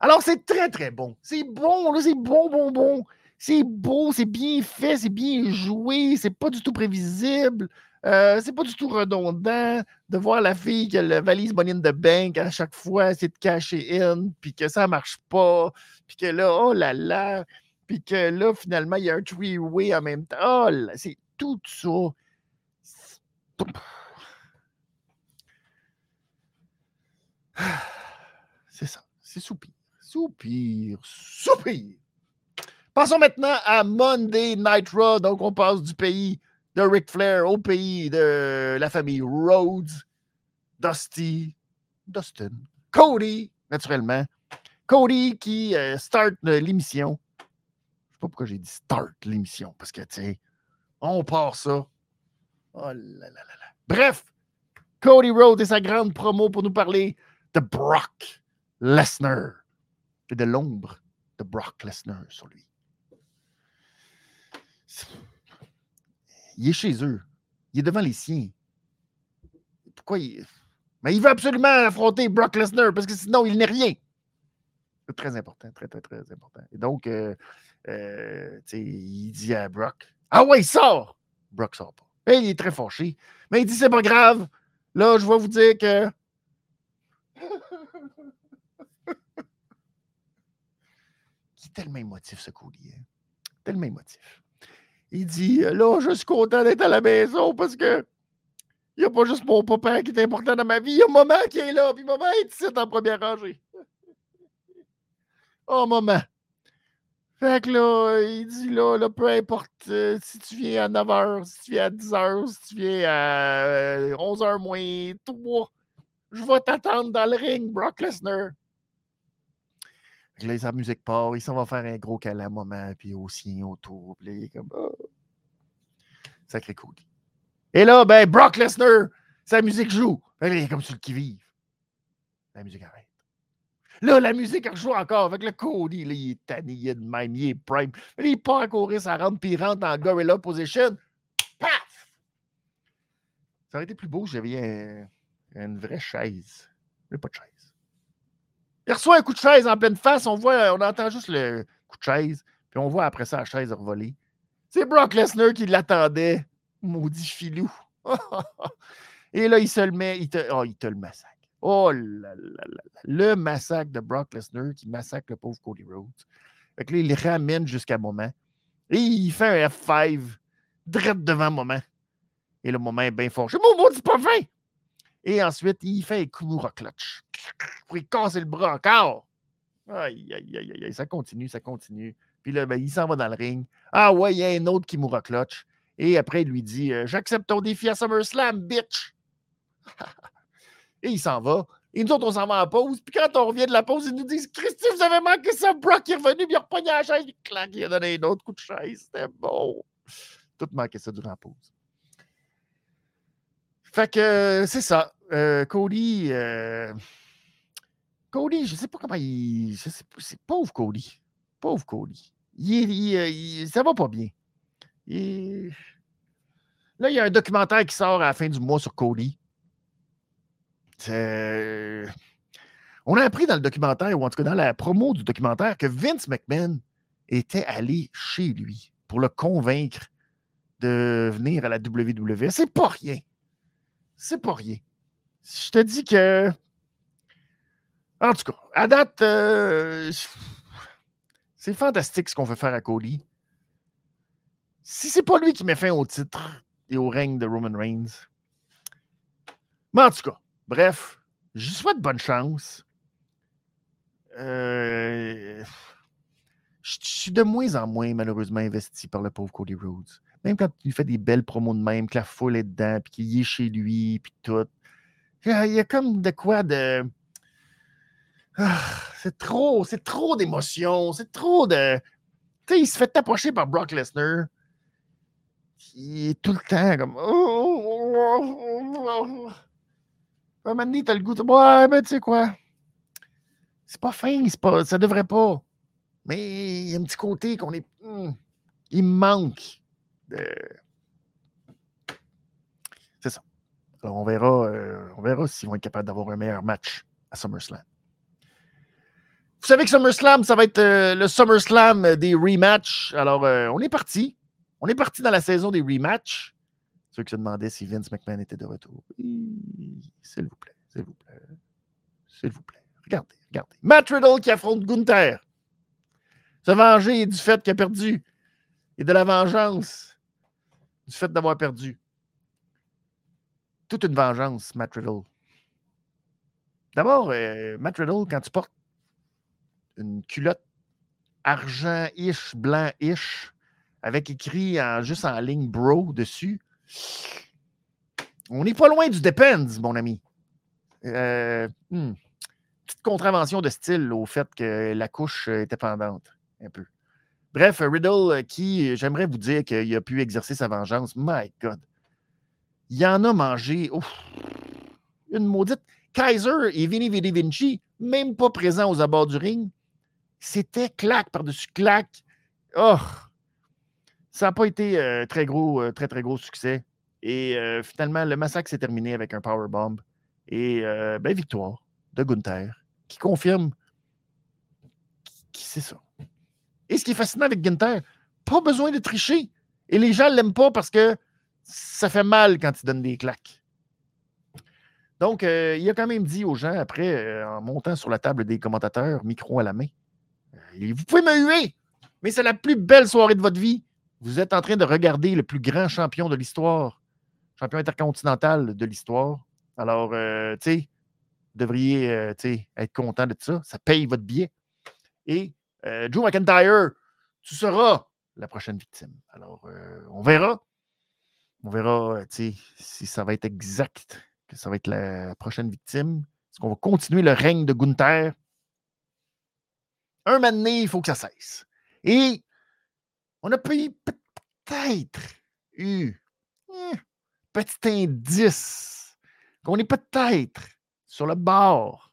Alors, c'est très, très bon. C'est bon, c'est bon, bon, bon. C'est beau, c'est bien fait, c'est bien joué, c'est pas du tout prévisible. Euh, c'est pas du tout redondant de voir la fille qui a la valise money in the bank à chaque fois, c'est de cacher in, puis que ça marche pas, puis que là, oh là là, puis que là, finalement, il y a un three-way en même temps. Oh c'est tout ça. C'est ça, c'est soupir, soupir, soupir. Passons maintenant à Monday Night Raw. Donc, on passe du pays de Ric Flair au pays de la famille Rhodes, Dusty, Dustin, Cody, naturellement. Cody qui euh, start l'émission. Je ne sais pas pourquoi j'ai dit start l'émission, parce que, tu sais, on part ça. Oh là là là. Bref, Cody Rhodes et sa grande promo pour nous parler de Brock Lesnar et de l'ombre de Brock Lesnar sur lui il est chez eux. Il est devant les siens. Pourquoi il. Mais il veut absolument affronter Brock Lesnar parce que sinon, il n'est rien. C'est très important, très, très, très important. Et donc, euh, euh, il dit à Brock Ah ouais, il sort Brock sort pas. Il est très fâché. Mais il dit C'est pas grave. Là, je vais vous dire que. qui est tellement émotif, ce collier. Hein? Tellement émotif. Il dit Là, je suis content d'être à la maison parce que il n'y a pas juste mon papa qui est important dans ma vie, il y a maman qui est là, puis maman est ici en première rangée. oh, maman. Fait que là, il dit là, là peu importe euh, si tu viens à 9h, si tu viens à 10h, si tu viens à 11h euh, moins 3, je vais t'attendre dans le ring, Brock Lesnar. Là, sa musique part, il s'en va faire un gros câlin à maman, puis au sien autour. Puis il est comme. Oh. Sacré cool. Et là, ben, Brock Lesnar, sa musique joue. il est comme sur le qui-vive. La musique arrête. Là, la musique joue encore avec le Cody. Là, il est tanné, de même, il est prime. Il part à courir, ça rentre, puis il rentre en gorilla position. Paf! Ça aurait été plus beau j'avais une vraie chaise. Mais pas de chaise. Il reçoit un coup de chaise en pleine face. On voit, on entend juste le coup de chaise. Puis on voit après ça la chaise revoler. C'est Brock Lesnar qui l'attendait. Maudit filou. Et là, il se le met, il te, oh, il te le massacre. Oh là là là Le massacre de Brock Lesnar qui massacre le pauvre Cody Rhodes. Fait que là, il le ramène jusqu'à moment. Et il fait un F5 direct devant moment. Et le moment est bien fort. Je mon maudit pas! Et ensuite, il fait un Kumura clutch. Pour y casser le bras encore. Aïe, aïe, aïe, aïe, ça continue, ça continue. Puis là, ben, il s'en va dans le ring. Ah ouais, il y a un autre Kimura clutch. Et après, il lui dit euh, J'accepte ton défi à SummerSlam, bitch. et il s'en va. Et nous autres, on s'en va en pause. Puis quand on revient de la pause, ils nous disent Christy, vous avez manqué ça. Brock est revenu, puis il a la chaise. Il, claque, il a donné un autre coup de chaise. C'était bon. Tout manquait ça durant la pause. Fait que c'est ça. Euh, Cody. Euh, Cody, je sais pas comment il. C'est pauvre Cody. Pauvre Cody. Il, il, ça va pas bien. Là, il y a un documentaire qui sort à la fin du mois sur Cody. On a appris dans le documentaire, ou en tout cas dans la promo du documentaire, que Vince McMahon était allé chez lui pour le convaincre de venir à la WWE. C'est pas rien. C'est pas rien. Je te dis que. En tout cas, à date, euh, c'est fantastique ce qu'on veut faire à Cody si c'est pas lui qui met fin au titre et au règne de Roman Reigns. Mais en tout cas, bref, je souhaite bonne chance. Euh, je suis de moins en moins, malheureusement, investi par le pauvre Cody Rhodes. Même quand il fait des belles promos de même, que la foule est dedans, puis qu'il est chez lui, puis tout. Il y, a, comme de quoi de. Ah, c'est trop, c'est trop d'émotions, c'est trop de. Tu sais, il se fait approcher par Brock Lesnar il est tout le temps comme. À un moment donné, t'as le goût de. Ouais, ben, tu sais quoi? C'est pas fin, c'est pas, ça devrait pas. Mais il y a un petit côté qu'on est. Hmm, il manque de. C'est ça. Alors, on verra, euh, on verra s'ils vont être capables d'avoir un meilleur match à SummerSlam. Vous savez que SummerSlam, ça va être euh, le SummerSlam des rematchs. Alors, euh, on est parti. On est parti dans la saison des rematchs. Ceux qui se demandaient si Vince McMahon était de retour. S'il vous plaît, s'il vous plaît. S'il vous plaît. Regardez, regardez. Matt Riddle qui affronte Gunther. Se venger du fait qu'il a perdu. Et de la vengeance du fait d'avoir perdu. Toute une vengeance, Matt Riddle. D'abord, euh, Matt Riddle, quand tu portes une culotte argent-ish, blanc-ish, avec écrit en, juste en ligne bro dessus. On n'est pas loin du Depends, mon ami. Euh, hmm, petite contravention de style au fait que la couche était pendante, un peu. Bref, Riddle, euh, qui, j'aimerais vous dire qu'il a pu exercer sa vengeance. My God. Il en a mangé une maudite. Kaiser et Vinny Vidi Vinci, même pas présents aux abords du ring, c'était claque par-dessus claque. Oh, Ça n'a pas été euh, très gros, euh, très, très gros succès. Et euh, finalement, le massacre s'est terminé avec un powerbomb. Et ben, victoire de Gunther, qui confirme qui c'est ça. Et ce qui est fascinant avec Gunther, pas besoin de tricher. Et les gens ne l'aiment pas parce que ça fait mal quand il donne des claques. Donc, il a quand même dit aux gens, après, en montant sur la table des commentateurs, micro à la main, vous pouvez me huer, mais c'est la plus belle soirée de votre vie. Vous êtes en train de regarder le plus grand champion de l'histoire, champion intercontinental de l'histoire. Alors, euh, tu sais, vous devriez euh, être content de ça. Ça paye votre billet. Et euh, Joe McIntyre, tu seras la prochaine victime. Alors, on verra. On verra si ça va être exact, que ça va être la prochaine victime. Est-ce qu'on va continuer le règne de Gunther? Un moment il faut que ça cesse. Et on a peut-être eu un eh, petit indice qu'on est peut-être sur le bord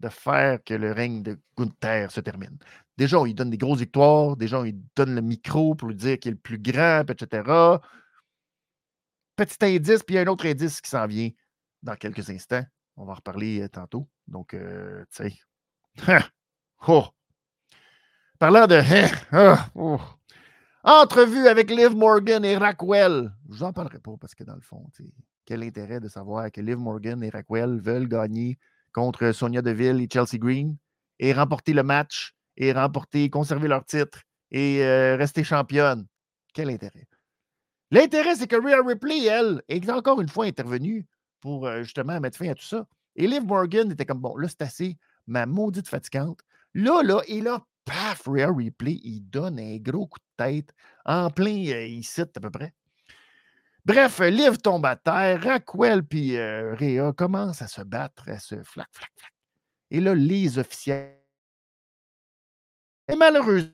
de faire que le règne de Gunther se termine. Déjà, on lui donne des grosses victoires, déjà, on lui donne le micro pour lui dire qu'il est le plus grand, etc. Petit indice, puis il y a un autre indice qui s'en vient dans quelques instants. On va en reparler euh, tantôt. Donc, euh, tu sais. oh! Parlant de. Ah, oh. Entrevue avec Liv Morgan et Rackwell. Je vous en parlerai pas parce que dans le fond, quel intérêt de savoir que Liv Morgan et Rackwell veulent gagner contre Sonia Deville et Chelsea Green et remporter le match et remporter, conserver leur titre et euh, rester championne. Quel intérêt? L'intérêt, c'est que Rhea Ripley, elle, est encore une fois intervenue pour euh, justement mettre fin à tout ça. Et Liv Morgan était comme bon, là, c'est assez, ma maudite fatigante. Là, là, et là, paf, Rhea Replay, il donne un gros coup de tête en plein euh, ici, à peu près. Bref, Liv tombe à terre, Raquel puis euh, Rhea commencent à se battre, à se flac, flac, flac. Et là, les officiels. Et malheureusement,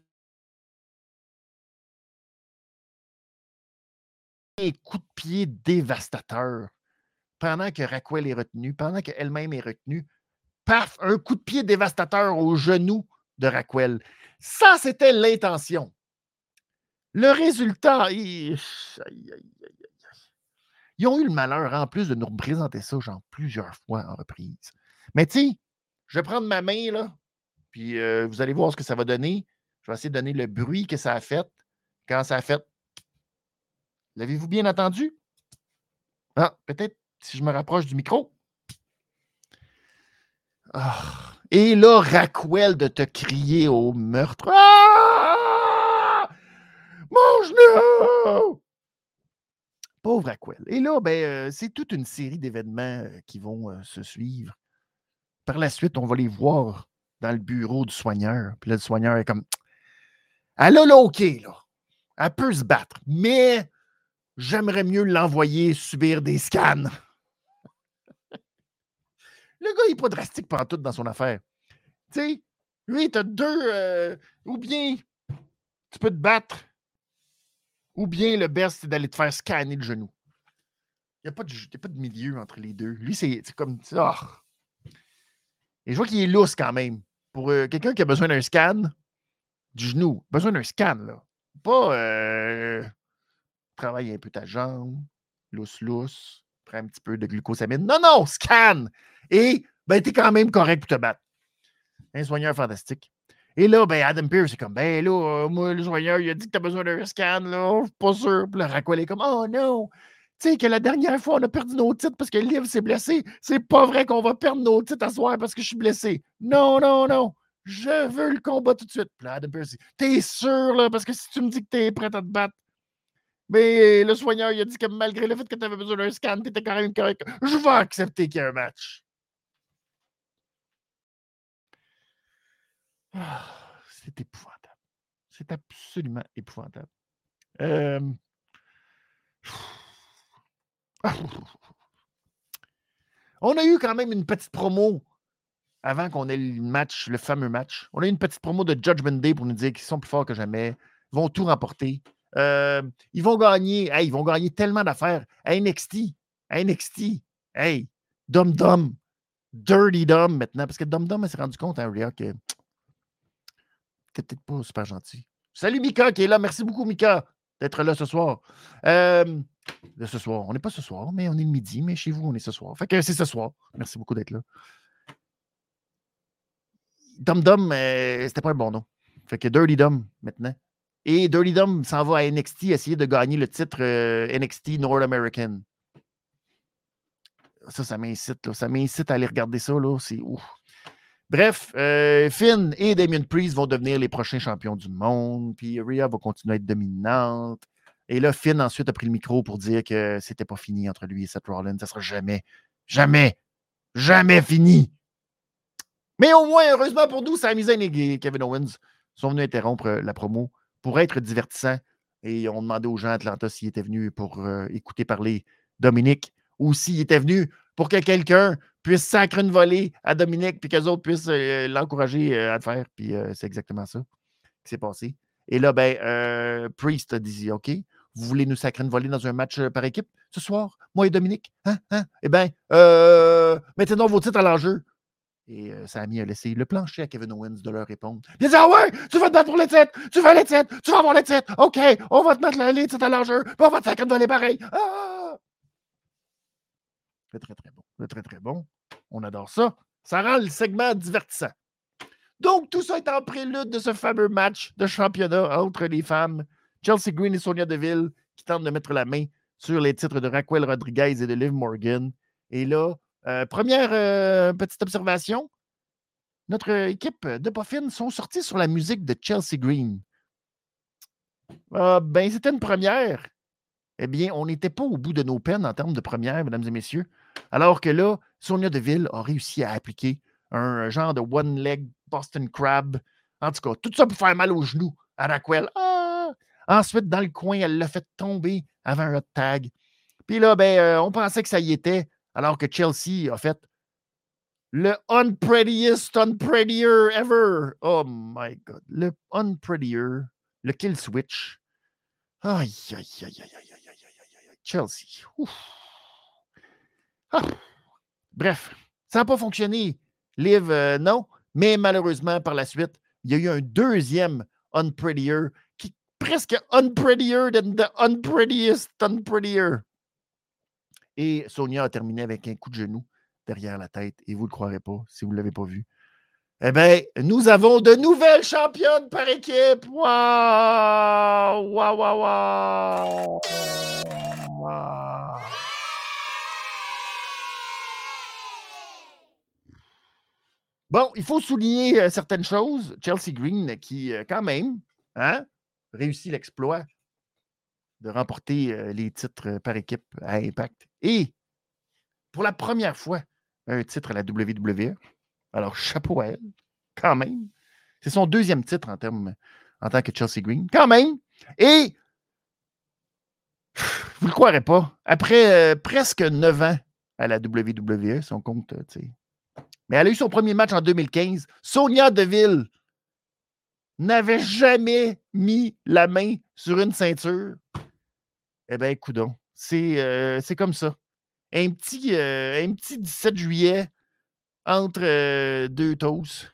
un coup de pied dévastateur pendant que Raquel est retenue, pendant qu'elle-même est retenue. Paf, un coup de pied dévastateur au genou de Raquel. Ça, c'était l'intention. Le résultat, ils... ont eu le malheur, en plus, de nous représenter ça, genre, plusieurs fois en reprise. Mais tu je vais prendre ma main, là, puis euh, vous allez voir ce que ça va donner. Je vais essayer de donner le bruit que ça a fait quand ça a fait. L'avez-vous bien entendu? Ah, peut-être si je me rapproche du micro. Ah. Et là, Raquel de te crier au meurtre. Ah! Mon! Pauvre Raquel. Et là, ben, euh, c'est toute une série d'événements euh, qui vont euh, se suivre. Par la suite, on va les voir dans le bureau du soigneur. Puis là, le soigneur est comme Elle a là, OK, là. Elle peut se battre, mais j'aimerais mieux l'envoyer subir des scans. Le gars, il n'est pas drastique tout dans son affaire. Tu sais, lui, tu as deux. Euh, ou bien tu peux te battre, ou bien le best, c'est d'aller te faire scanner le genou. Il n'y a, pas de, pas de milieu entre les deux. Lui, c'est comme. Oh. Et je vois qu'il est lousse quand même. Pour euh, quelqu'un qui a besoin d'un scan du genou, besoin d'un scan, là. Pas euh, travaille un peu ta jambe, lousse, lousse, prends un petit peu de glucosamine. Non, non, scan! Et ben, tu es quand même correct pour te battre. Un soigneur fantastique. Et là, ben, Adam Pearce, c'est comme, ben là, euh, moi, le soigneur, il a dit que tu as besoin d'un scan, là, je suis pas sûr. Puis le Rackwell est comme, oh non, tu sais que la dernière fois, on a perdu nos titres parce que le s'est blessé. C'est pas vrai qu'on va perdre nos titres à soir parce que je suis blessé. Non, non, non. Je veux le combat tout de suite. Puis Adam Pearce, t'es sûr, là, parce que si tu me dis que t'es prêt à te battre, mais le soigneur, il a dit que malgré le fait que tu avais besoin d'un scan, tu étais quand même correct. Je vais accepter qu'il y ait un match. Ah, c'est épouvantable. C'est absolument épouvantable. On a eu quand même une petite promo avant qu'on ait le match, le fameux match. On a eu une petite promo de Judgment Day pour nous dire qu'ils sont plus forts que jamais, vont tout remporter. Ils vont gagner, ils vont gagner tellement d'affaires. NXT, NXT, hey, Dum Dum, Dirty Dum maintenant, parce que Dum Dum s'est rendu compte, hein, Rhea, que peut-être pas super gentil. Salut Mika qui est là. Merci beaucoup, Mika. d'être là ce soir. Euh, de ce soir. On n'est pas ce soir, mais on est le midi, mais chez vous, on est ce soir. Fait que c'est ce soir. Merci beaucoup d'être là. Dum Dum, euh, c'était pas un bon nom. Fait que Dirty Dum maintenant. Et Dirty Dum s'en va à NXT essayer de gagner le titre euh, NXT North American. Ça, ça m'incite. Ça m'incite à aller regarder ça. C'est ouf. Bref, euh, Finn et Damien Priest vont devenir les prochains champions du monde. Puis Rhea va continuer à être dominante. Et là, Finn ensuite a pris le micro pour dire que c'était pas fini entre lui et Seth Rollins. Ça sera jamais, jamais, jamais fini. Mais au moins, heureusement pour nous, Sami Zayn et Kevin Owens sont venus interrompre la promo pour être divertissants. Et ont demandé aux gens d'Atlanta s'ils étaient venus pour euh, écouter parler Dominique ou s'ils étaient venus pour que quelqu'un puisse sacrer une volée à Dominique puis qu'eux autres puissent euh, l'encourager euh, à le faire. Puis c'est exactement ça qui s'est passé. Et là, ben, Priest a dit OK, vous voulez nous sacrer une volée dans un match par équipe ce soir, moi et Dominique? Hein? Hein? Eh bien, mettez donc vos titres à l'enjeu. Et euh, Sammy a laissé le plancher à Kevin Owens de leur répondre. Il a dit Ah ouais, tu vas te battre pour les titres, tu veux les titres, tu vas avoir les titres. OK, on va te mettre les titres à l'enjeu, puis on va te faire comme les pareil. Ah! C'est très, très bon. C'est très, très bon. On adore ça. Ça rend le segment divertissant. Donc, tout ça est en prélude de ce fameux match de championnat entre les femmes, Chelsea Green et Sonia Deville, qui tentent de mettre la main sur les titres de Raquel Rodriguez et de Liv Morgan. Et là, euh, première euh, petite observation. Notre équipe de Puffin sont sortis sur la musique de Chelsea Green. Ah, ben, c'était une première. Eh bien, on n'était pas au bout de nos peines en termes de première, mesdames et messieurs. Alors que là, Sonia Deville a réussi à appliquer un genre de one-leg Boston Crab. En tout cas, tout ça pour faire mal aux genoux à Raquel. Ah! Ensuite, dans le coin, elle l'a fait tomber avant un hot tag. Puis là, ben, euh, on pensait que ça y était alors que Chelsea a fait le unprettiest unprettier ever. Oh my God. Le unprettier, le kill switch. Aïe, aïe, aïe, aïe, aïe, aïe, aïe, aïe, Chelsea. Ah. Bref, ça n'a pas fonctionné. Liv, euh, non. Mais malheureusement, par la suite, il y a eu un deuxième unprettier qui presque unprettier than the unprettiest unprettier. Et Sonia a terminé avec un coup de genou derrière la tête. Et vous ne le croirez pas si vous ne l'avez pas vu. Eh bien, nous avons de nouvelles championnes par équipe. Waouh! Waouh, waouh, waouh! Bon, il faut souligner euh, certaines choses. Chelsea Green qui, euh, quand même, hein, réussit l'exploit de remporter les titres par équipe à Impact. Et pour la première fois, un titre à la WWE. Alors, chapeau à elle, quand même. C'est son deuxième titre en, tant que Chelsea Green, quand même. Et, vous ne le croirez pas, après presque neuf ans à la WWE, son compte, tu sais. Mais elle a eu son premier match en 2015. Sonia Deville n'avait jamais mis la main sur une ceinture. Eh bien, coudon. Euh, c'est comme ça. Un petit, euh, un petit 17 juillet entre euh, deux toasts.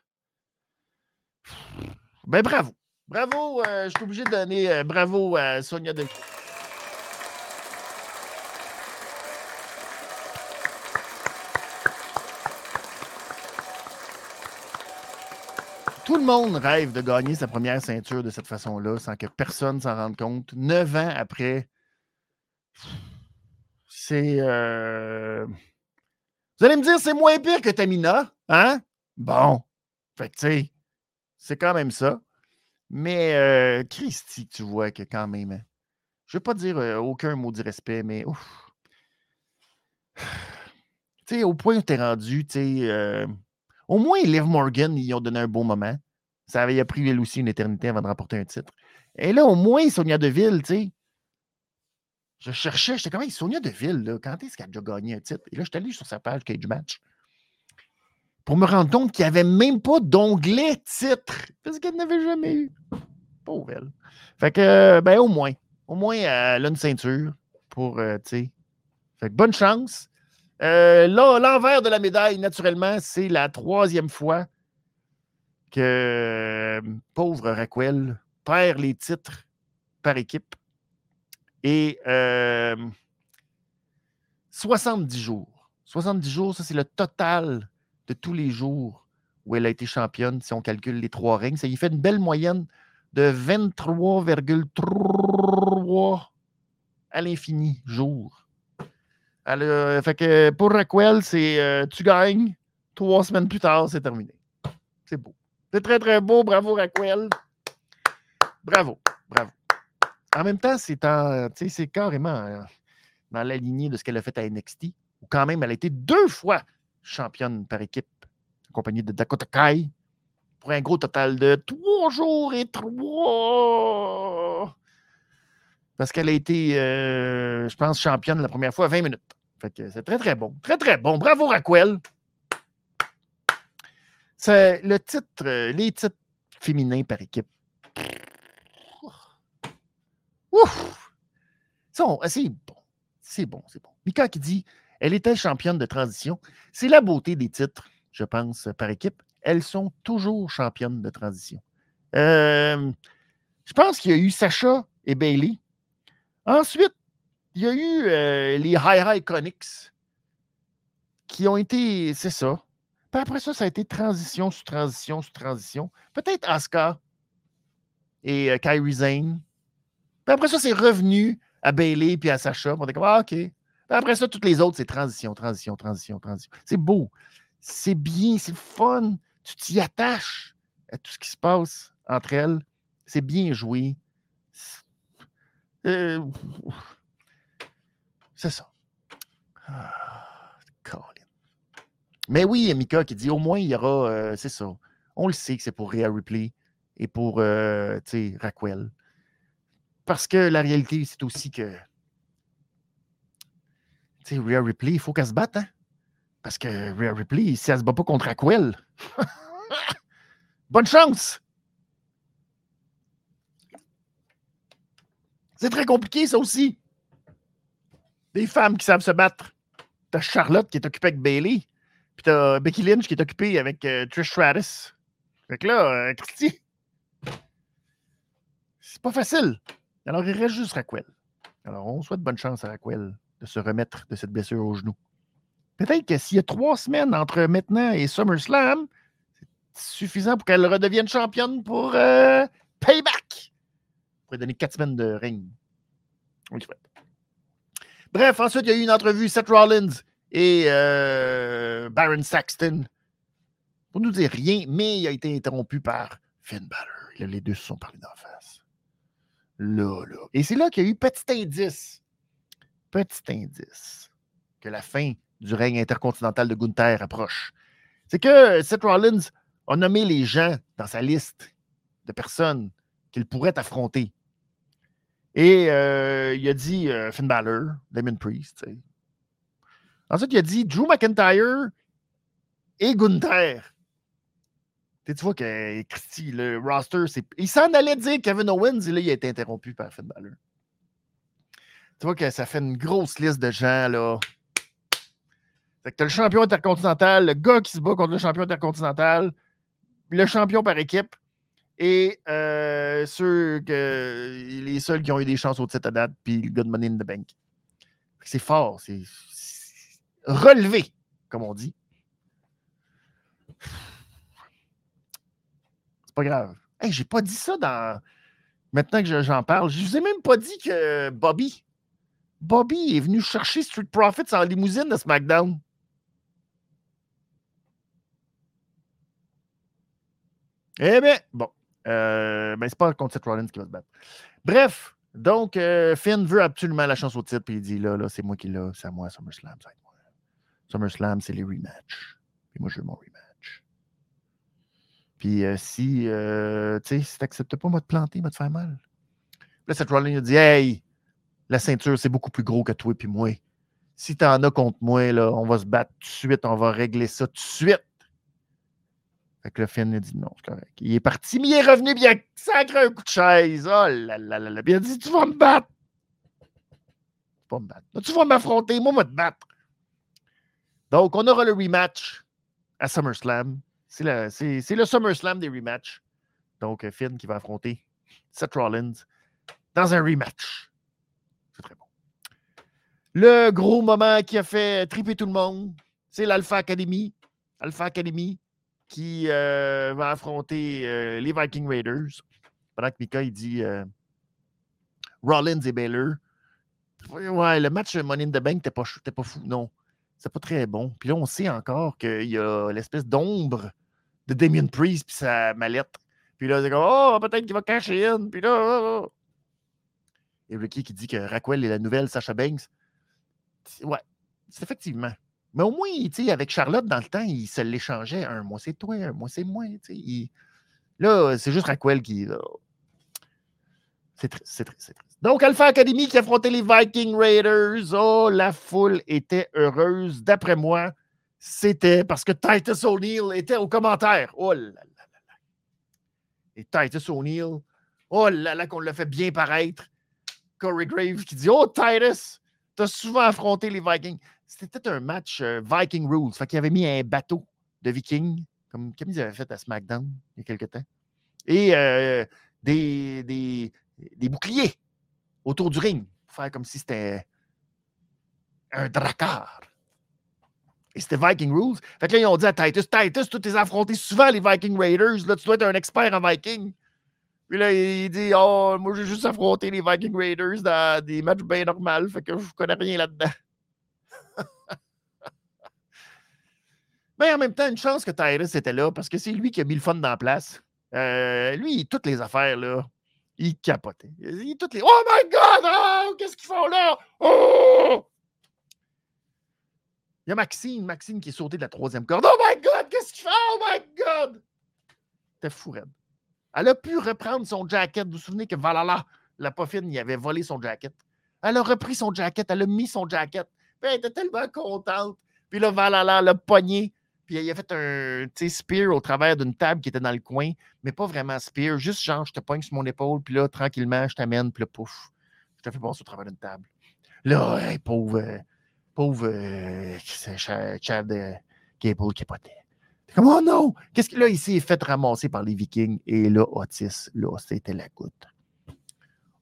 Ben bravo. Bravo. je suis obligé de donner bravo à Sonia de. Tout le monde rêve de gagner sa première ceinture de cette façon-là sans que personne s'en rende compte. Neuf ans après, c'est. Euh, vous allez me dire, c'est moins pire que Tamina, hein? Bon. Fait que, tu sais, c'est quand même ça. Mais, euh, Christy, tu vois que quand même. Je ne veux pas dire euh, aucun mot de respect, mais. Ouf. Tu sais, au point où tu es rendu, tu sais. au moins, Liv Morgan, ils ont donné un beau moment. Ça avait pris elle aussi une éternité avant de remporter un titre. Et là, au moins, Sonia Deville, tu sais. Je cherchais, j'étais comme, Sonia Deville, là, quand est-ce qu'elle a déjà gagné un titre? Et là, je suis allé sur sa page Cage Match pour me rendre compte qu'il n'y avait même pas d'onglet titre parce qu'elle n'avait jamais eu. Pauvre elle. Fait que, ben, au moins, au moins, elle a une ceinture pour, euh, tu sais. Fait que bonne chance. Euh, là, l'envers de la médaille, naturellement, c'est la troisième fois que pauvre Raquel perd les titres par équipe Et 70 jours. 70 jours, ça, c'est le total de tous les jours où elle a été championne, si on calcule les trois règnes. Ça y fait une belle moyenne de 23,3 à l'infini jours. fait que pour Raquel, c'est tu gagnes, trois semaines plus tard, c'est terminé. C'est beau. C'est très, très beau. Bravo, Raquel. Bravo. Bravo. En même temps, c'est carrément euh, dans la lignée de ce qu'elle a fait à NXT, où quand même elle a été deux fois championne par équipe, accompagnée de Dakota Kai, pour un gros total de trois jours et trois. Parce qu'elle a été, euh, je pense, championne la première fois à 20 minutes. Fait c'est très, très bon. Très, très bon. Bravo, Raquel. C'est le titre, euh, les titres féminins par équipe Ouf! C'est bon. C'est bon, c'est bon. Mika qui dit elle était championne de transition. C'est la beauté des titres, je pense, par équipe. Elles sont toujours championnes de transition. Euh, je pense qu'il y a eu Sacha et Bailey. Ensuite, il y a eu euh, les High High Iconics qui ont été, c'est ça. Puis après ça, ça a été transition sur transition sur transition. Peut-être Asuka et euh, Kyrie Zane. Puis après ça, c'est revenu à Bailey puis à Sacha. On est comme, ah, OK. Puis après ça, toutes les autres, c'est transition, transition, transition, transition. C'est beau. C'est bien, c'est fun. Tu t'y attaches à tout ce qui se passe entre elles. C'est bien joué. Euh, c'est ça. Ah, Mais oui, Mika qui dit au moins il y aura, euh, c'est ça. On le sait que c'est pour Rhea Ripley et pour euh, Raquel. Parce que la réalité, c'est aussi que. Tu sais, Rhea Ripley, il faut qu'elle se batte, hein? Parce que Rhea Ripley, si elle se bat pas contre Aquel, bonne chance! C'est très compliqué, ça aussi. Des femmes qui savent se battre. T'as Charlotte qui est occupée avec Bailey, puis t'as Becky Lynch qui est occupée avec euh, Trish Stratus. Fait que là, euh, Christy, c'est pas facile. Alors, il reste juste Raquel. Alors, on souhaite bonne chance à Raquel de se remettre de cette blessure au genou. Peut-être que s'il y a trois semaines entre maintenant et SummerSlam, c'est suffisant pour qu'elle redevienne championne pour euh, Payback. On pourrait donner quatre semaines de règne. Bref, ensuite, il y a eu une entrevue Seth Rollins et euh, Baron Saxton. Pour nous dire rien, mais il a été interrompu par Finn Balor. Les deux se sont parlé d'en face. Là, là. Et c'est là qu'il y a eu petit indice. Petit indice. Que la fin du règne intercontinental de Gunther approche. C'est que Seth Rollins a nommé les gens dans sa liste de personnes qu'il pourrait affronter. Et euh, il a dit euh, Finn Balor, Damon Priest. Ensuite, il a dit Drew McIntyre et Gunther. Tu vois que Christy, le roster, c'est. Il s'en allait dire Kevin Owens et là, il a été interrompu par Finn Balor. Tu vois que ça fait une grosse liste de gens, là. Fait que t'as le champion intercontinental, le gars qui se bat contre le champion intercontinental, le champion par équipe et euh, ceux que, les seuls qui ont eu des chances au titre à date, puis le gars de Money in the Bank. C'est fort, c'est relevé, comme on dit. C'est pas grave. Hey, j'ai pas dit ça dans. Maintenant que j'en parle, je vous ai même pas dit que Bobby. Bobby est venu chercher Street Profits en limousine de SmackDown. Eh bien, bon. Euh, ben, c'est pas contre Seth Rollins qui va se battre. Bref, donc, euh, Finn veut absolument la chance au titre, puis il dit là, là, c'est moi qui l'ai, c'est à moi, SummerSlam, ça moi. SummerSlam, c'est les rematchs. Puis moi, je veux mon rematch. Puis euh, si, euh, tu sais, si t'acceptes pas, moi, de planter, moi, te faire mal. là, cette Rollins a dit Hey, la ceinture, c'est beaucoup plus gros que toi et moi. Si t'en as contre moi, là, on va se battre tout de suite, on va régler ça tout de suite. Fait que le Finn a dit non, c'est correct. Il est parti, mais il est revenu bien sacré un coup de chaise. Oh là là là là. il a dit Tu vas me battre. Tu vas me battre. tu vas m'affronter, moi, je vais te battre. Donc, on aura le rematch à SummerSlam. C'est le, SummerSlam des rematchs. Donc, Finn qui va affronter Seth Rollins dans un rematch. C'est très bon. Le gros moment qui a fait triper tout le monde, c'est l'Alpha Academy. Alpha Academy qui euh, va affronter euh, les Viking Raiders. Pendant que Mika, il dit euh, Rollins et Baylor. Ouais, le match Money in the Bank n'était pas, pas fou, non. C'est pas très bon. Puis là, on sait encore qu'il y a l'espèce d'ombre de Damien Priest puis sa mallette. Puis là, c'est comme Oh, peut-être qu'il va cacher une. Puis là, oh, oh. Et Ricky qui dit que Raquel est la nouvelle Sacha Banks? Ouais, c'est effectivement. Mais au moins, avec Charlotte, dans le temps, il se l'échangeait. Un mois c'est toi, un mois c'est moi. Là, c'est juste Raquel qui. C'est triste, c'est triste, c'est triste. Donc, Alpha Academy qui affrontait les Viking Raiders. Oh, la foule était heureuse. D'après moi, c'était parce que Titus O'Neill était au commentaire. Oh là là là là. Et Titus O'Neill, oh là là, qu'on l'a fait bien paraître. Corey Graves qui dit Oh, Titus, t'as souvent affronté les Vikings. C'était un match euh, Viking Rules. Fait qu'il avait mis un bateau de Vikings, comme, comme ils avaient fait à SmackDown il y a quelques temps. Et euh, des, des, des, boucliers autour du ring pour faire comme si c'était un dracar. Et c'était Viking Rules. Fait que là, ils ont dit à Titus Titus, tu t'es affronté souvent les Viking Raiders. Là, tu dois être un expert en Viking. Puis là, il dit Oh, moi, j'ai juste affronté les Viking Raiders dans des matchs bien normaux. Fait que je connais rien là-dedans. Mais en même temps, une chance que Tyrus était là parce que c'est lui qui a mis le fun dans la place. Euh, lui, toutes les affaires, là, il capotait. Il, toutes les... Oh my God! Oh, Qu'est-ce qu'ils font là? Oh! Il y a Maxine, Maxine qui est sautée de la troisième corde. Oh my God! Qu'est-ce qu'il fait? Oh my God! C'était fou, Red. Elle a pu reprendre son jacket. Vous vous souvenez que Valala, la poffine, il avait volé son jacket? Elle a repris son jacket, elle a mis son jacket. Puis elle était tellement contente. Puis là, Valala l'a pogné. Puis il a fait un spear au travers d'une table qui était dans le coin, mais pas vraiment spear, juste genre, je te pogne sur mon épaule, puis là, tranquillement, je t'amène, puis là, pouf, je te fais passer au travers d'une table. Là, pauvre, euh, pauvre euh, Chad euh, Gable qui poté. Comme, oh non! Qu'est-ce que là, il fait ramasser par les Vikings, et là, Otis, là, c'était la goutte.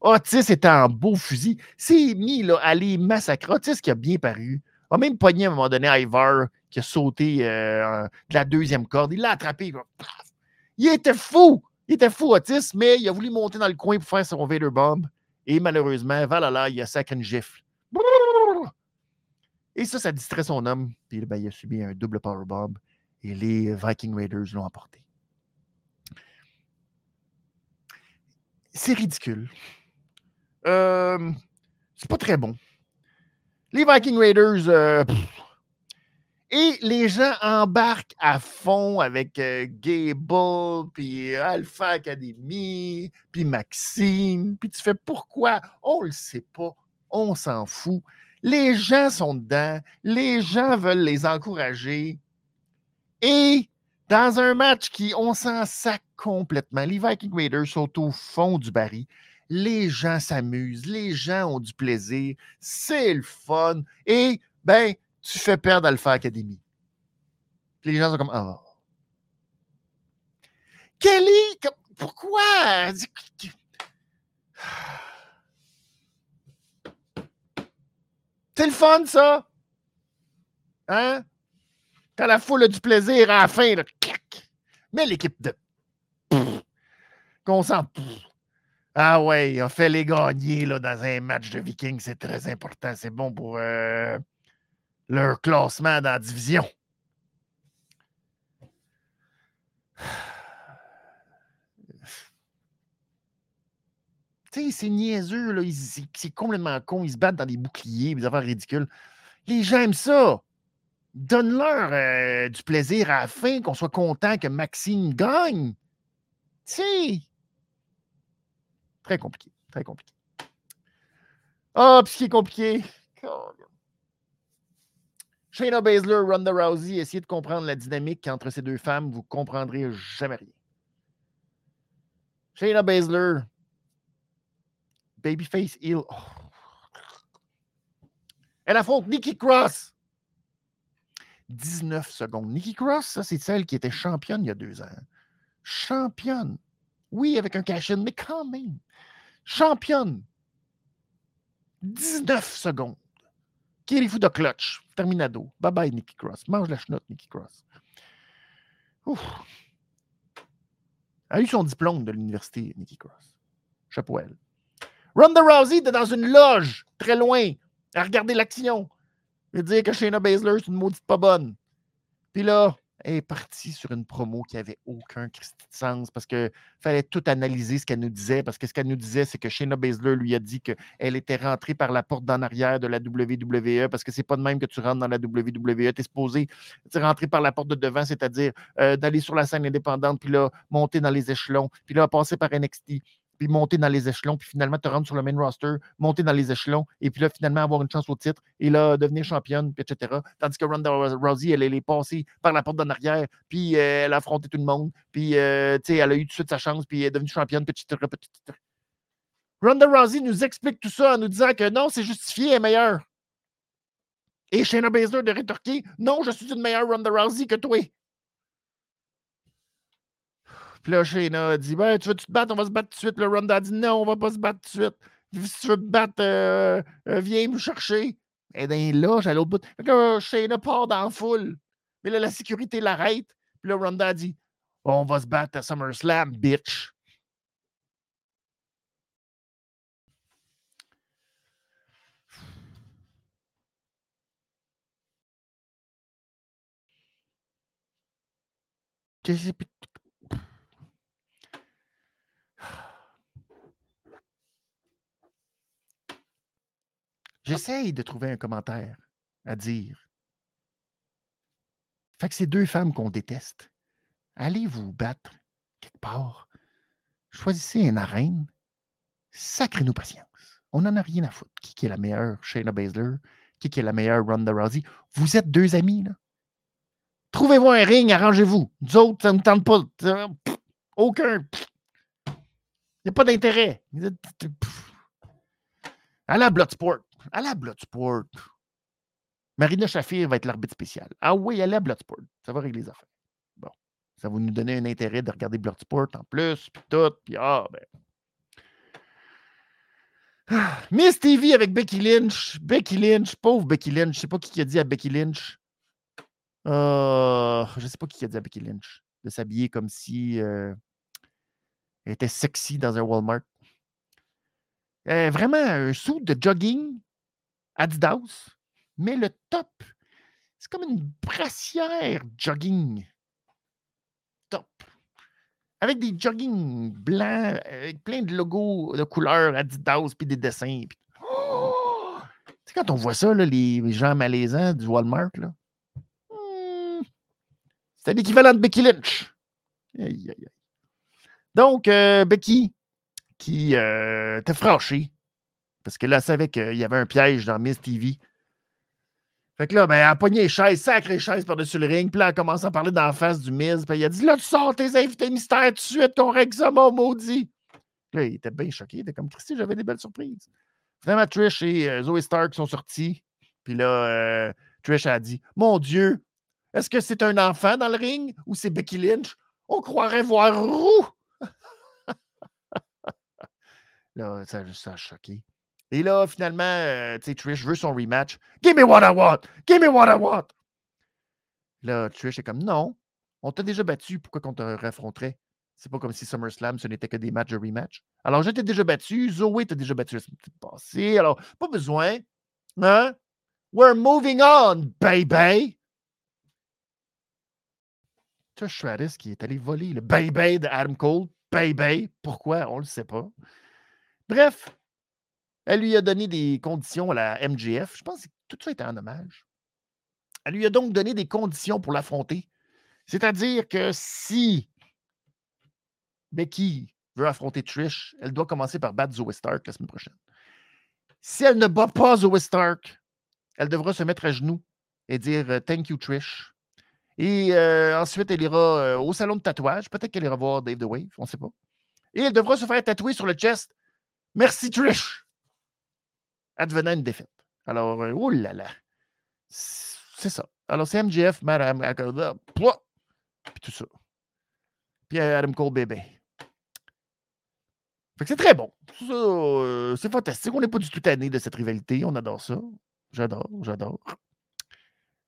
Otis était en beau fusil. C'est mis là, à les massacrer. Otis qui a bien paru. A même pogné à un moment donné Ivar qui a sauté euh, de la deuxième corde. Il l'a attrapé. Il était fou. Il était fou, Otis, mais il a voulu monter dans le coin pour faire son Vader Bomb. Et malheureusement, voilà, il a sacré une gifle. Et ça, ça distrait son homme. Puis il a subi un double Power Bomb. Et les Viking Raiders l'ont emporté. C'est ridicule. Euh, c'est pas très bon. Les Viking Raiders, euh, et les gens embarquent à fond avec euh, Gable, puis Alpha Academy, puis Maxime. Puis tu fais pourquoi? On le sait pas. On s'en fout. Les gens sont dedans. Les gens veulent les encourager. Et dans un match qui, on s'en sac complètement, les Viking Raiders sont au fond du baril. Les gens s'amusent. Les gens ont du plaisir. C'est le fun. Et, ben, tu fais perdre Alpha Academy. les gens sont comme Ah. Kelly, pourquoi? C'est le fun, ça! Hein? Quand la foule a du plaisir à la fin, là, mais l'équipe de. Qu'on sent. Ah ouais, il a fait les gagner là, dans un match de Vikings, c'est très important. C'est bon pour. Euh, leur classement dans la division. Sais, c'est niaiseux, là. C'est complètement con. Ils se battent dans des boucliers, des affaires ridicules. Les gens aiment ça. Donne-leur euh, du plaisir à la fin, qu'on soit content que Maxime gagne. Tu. Très compliqué. Très compliqué. Ah, oh, puis ce qui est compliqué. Shayna Baszler, Ronda Rousey, essayez de comprendre la dynamique entre ces deux femmes, vous comprendrez jamais rien. Shayna Baszler, Babyface Heel. Oh. Elle affronte Nikki Cross. 19 secondes. Nikki Cross, ça, c'est celle qui était championne il y a deux ans. Championne. Oui, avec un cash mais quand même. Championne. 19 secondes. Kirifu de clutch? Terminado. Bye bye, Nikki Cross. Mange la chenotte, Nikki Cross. Elle a eu son diplôme de l'université, Nikki Cross. Chapeau à elle. Ronda Rousey était dans une loge, très loin, à regarder l'action. Et dire que Shayna Baszler, c'est une maudite pas bonne. Puis là, elle est partie sur une promo qui n'avait aucun sens parce qu'il fallait tout analyser ce qu'elle nous disait. Parce que ce qu'elle nous disait, c'est que Shayna Baszler lui a dit qu'elle était rentrée par la porte d'en arrière de la WWE parce que c'est pas de même que tu rentres dans la WWE. Tu es supposé rentrer par la porte de devant, c'est-à-dire euh, d'aller sur la scène indépendante, puis là, monter dans les échelons, puis là, passer par NXT, puis monter dans les échelons, puis finalement te rendre sur le main roster, monter dans les échelons, et puis là, finalement avoir une chance au titre, et là, devenir championne, puis etc. Tandis que Ronda Rousey, elle, est passée par la porte d'en arrière, puis euh, elle a affronté tout le monde, puis euh, elle a eu tout de suite sa chance, puis elle est devenue championne, puis etc. Ronda Rousey nous explique tout ça en nous disant que non, c'est justifié, elle est meilleure. Et Shayna Baszler de rétorquer Non, je suis une meilleure Ronda Rousey que toi. Puis là, Shayna dit ben, Tu veux te battre? On va se battre tout de suite. Le Ronda dit Non, on va pas se battre tout de suite. Si tu veux te battre, euh, euh, viens me chercher. Et bien là, j'allais au bout. Fait que Shayna part dans la foule. Mais là, la sécurité l'arrête. Puis là, Ronda dit On va se battre à SummerSlam, bitch. Qu'est-ce que J'essaye de trouver un commentaire à dire. Fait que c'est deux femmes qu'on déteste. Allez vous battre quelque part? Choisissez une arène. Sacrez-nous patience. On n'en a rien à foutre. Qui, est la meilleure? Shayna Baszler? Qui, est la meilleure? Ronda Rousey? Vous êtes deux amis, là. Trouvez-vous un ring, arrangez-vous. Nous autres, ça ne tente pas. aucun. Il n'y a pas d'intérêt. À la Bloodsport à la Bloodsport. Marina Shafir va être l'arbitre spécial. Ah oui, à la Bloodsport. Ça va régler les affaires. Bon. Ça va nous donner un intérêt de regarder Bloodsport en plus, puis tout, puis ah, ben. Miss TV avec Becky Lynch. Becky Lynch, pauvre Becky Lynch. Je ne sais pas qui a dit à Becky Lynch. Euh, je ne sais pas qui a dit à Becky Lynch de s'habiller comme si euh, elle était sexy dans un Walmart. Vraiment, un sou de jogging Adidas, mais le top, c'est comme une brassière jogging. Top. Avec des jogging blancs, avec plein de logos de couleurs Adidas, puis des dessins. Oh! Tu sais, quand on voit ça, les gens malaisants du Walmart, là, hmm, c'est l'équivalent de Becky Lynch. Donc, euh, Becky, qui euh, était franchie, parce que là, elle savait qu'il y avait un piège dans Miss TV. Fait que là, ben, elle a pogné les chaises, sacré chaises par-dessus le ring. Puis là, elle commence à parler d'en face du Miz. Puis il a dit Là, tu sors tes invités mystères tout de suite, ça, mon maudit. Là, il était bien choqué. Il était comme Christy, j'avais des belles surprises. Finalement, Trish et euh, Zoe Stark sont sortis. Puis là, euh, Trish a dit Mon Dieu, est-ce que c'est un enfant dans le ring ou c'est Becky Lynch? On croirait voir roux. là, ça, ça a choqué. Et là, finalement, euh, tu sais, Trish veut son rematch. Give me what I want! Give me what I want! Là, Trish est comme non, on t'a déjà battu, pourquoi qu'on te réaffronterait? C'est pas comme si SummerSlam, ce n'était que des matchs de rematch. Alors, je t'ai déjà battu, Zoé t'a déjà battu la semaine passée, alors pas besoin. Hein? We're moving on, baby! Trish Stratus qui est allé voler le baby de Adam Cole. Baby, pourquoi? On le sait pas. Bref, elle lui a donné des conditions à la MGF. Je pense que tout ça était en hommage. Elle lui a donc donné des conditions pour l'affronter. C'est-à-dire que si Becky veut affronter Trish, elle doit commencer par battre Zoe Stark la semaine prochaine. Si elle ne bat pas Zoe Stark, elle devra se mettre à genoux et dire euh, Thank you, Trish. Et euh, ensuite, elle ira euh, au salon de tatouage. Peut-être qu'elle ira voir Dave the Wave, on ne sait pas. Et elle devra se faire tatouer sur le chest. Merci, Trish advenant une défaite. Alors, euh, là. C'est ça. Alors, c'est MGF, Madame Akoda, puis tout ça. Puis Adam Cole bébé. c'est très bon. Euh, c'est fantastique. On n'est pas du tout tanné de cette rivalité. On adore ça. J'adore, j'adore.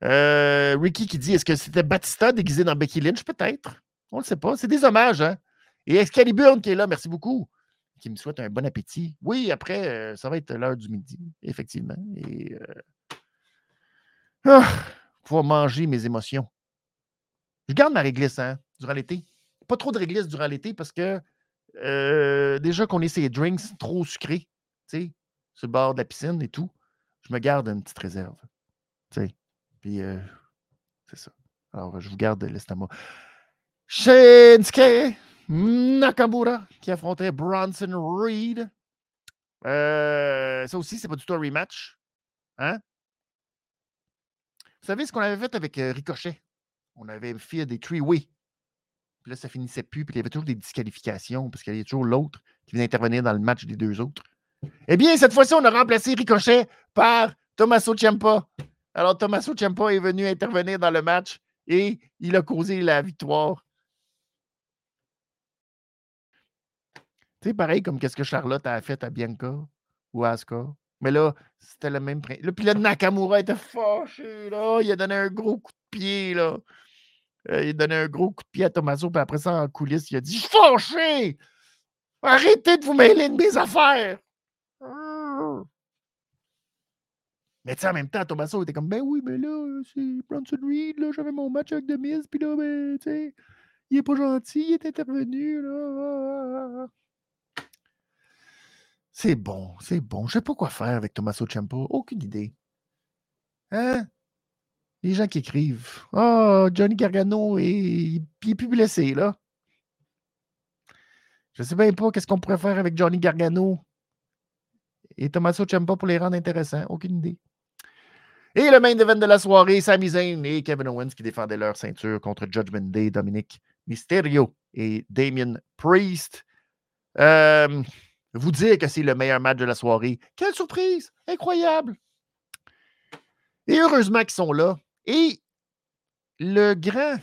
Euh, Ricky qui dit est-ce que c'était Batista déguisé dans Becky Lynch? Peut-être. On ne le sait pas. C'est des hommages. Hein? Et Excalibur qui est là, merci beaucoup. Qui me souhaite un bon appétit. Oui, après, euh, ça va être l'heure du midi, effectivement. Et. Ah, pouvoir manger mes émotions. Je garde ma réglisse hein, durant l'été. Pas trop de réglisse durant l'été parce que euh, déjà qu'on ait ces drinks trop sucrés, tu sais, sur le bord de la piscine et tout, je me garde une petite réserve. Tu sais. Puis, euh, c'est ça. Alors, je vous garde l'estomac. Shinsuke Nakamura qui affrontait Bronson Reed. Euh, ça aussi, c'est pas du tout un rematch. Hein? Vous savez ce qu'on avait fait avec Ricochet? On avait fait des three-way. Puis là, ça finissait plus. Puis il y avait toujours des disqualifications parce qu'il y avait toujours l'autre qui venait intervenir dans le match des deux autres. Eh bien, cette fois-ci, on a remplacé Ricochet par Tommaso Ciampa. Alors, Tommaso Ciampa est venu intervenir dans le match et il a causé la victoire. Sais, pareil comme qu'est-ce que Charlotte a fait à Bianca ou à Asuka. Mais là, c'était le même principe. Puis là, Nakamura était fâché, là. Il a donné un gros coup de pied, là. Euh, il a donné un gros coup de pied à Tommaso, puis après ça, en coulisses, il a dit fâché Arrêtez de vous mêler de mes affaires Mais tu sais, en même temps, Tommaso était comme Ben oui, mais là, c'est Bronson Reed, là, j'avais mon match avec Demise, puis là, ben, tu sais, il est pas gentil, il est intervenu, là. C'est bon, c'est bon. Je sais pas quoi faire avec Tommaso Ciampa. Aucune idée. Hein? Les gens qui écrivent oh, Johnny Gargano il est plus blessé, là. Je ne sais même pas qu'est-ce qu'on pourrait faire avec Johnny Gargano et Tommaso Ciampa pour les rendre intéressants. Aucune idée. Et le main event de la soirée, Sami Zayn et Kevin Owens qui défendaient leur ceinture contre Judgment Day, Dominic Mysterio et Damien Priest. Euh, vous dire que c'est le meilleur match de la soirée. Quelle surprise! Incroyable! Et heureusement qu'ils sont là. Et le grand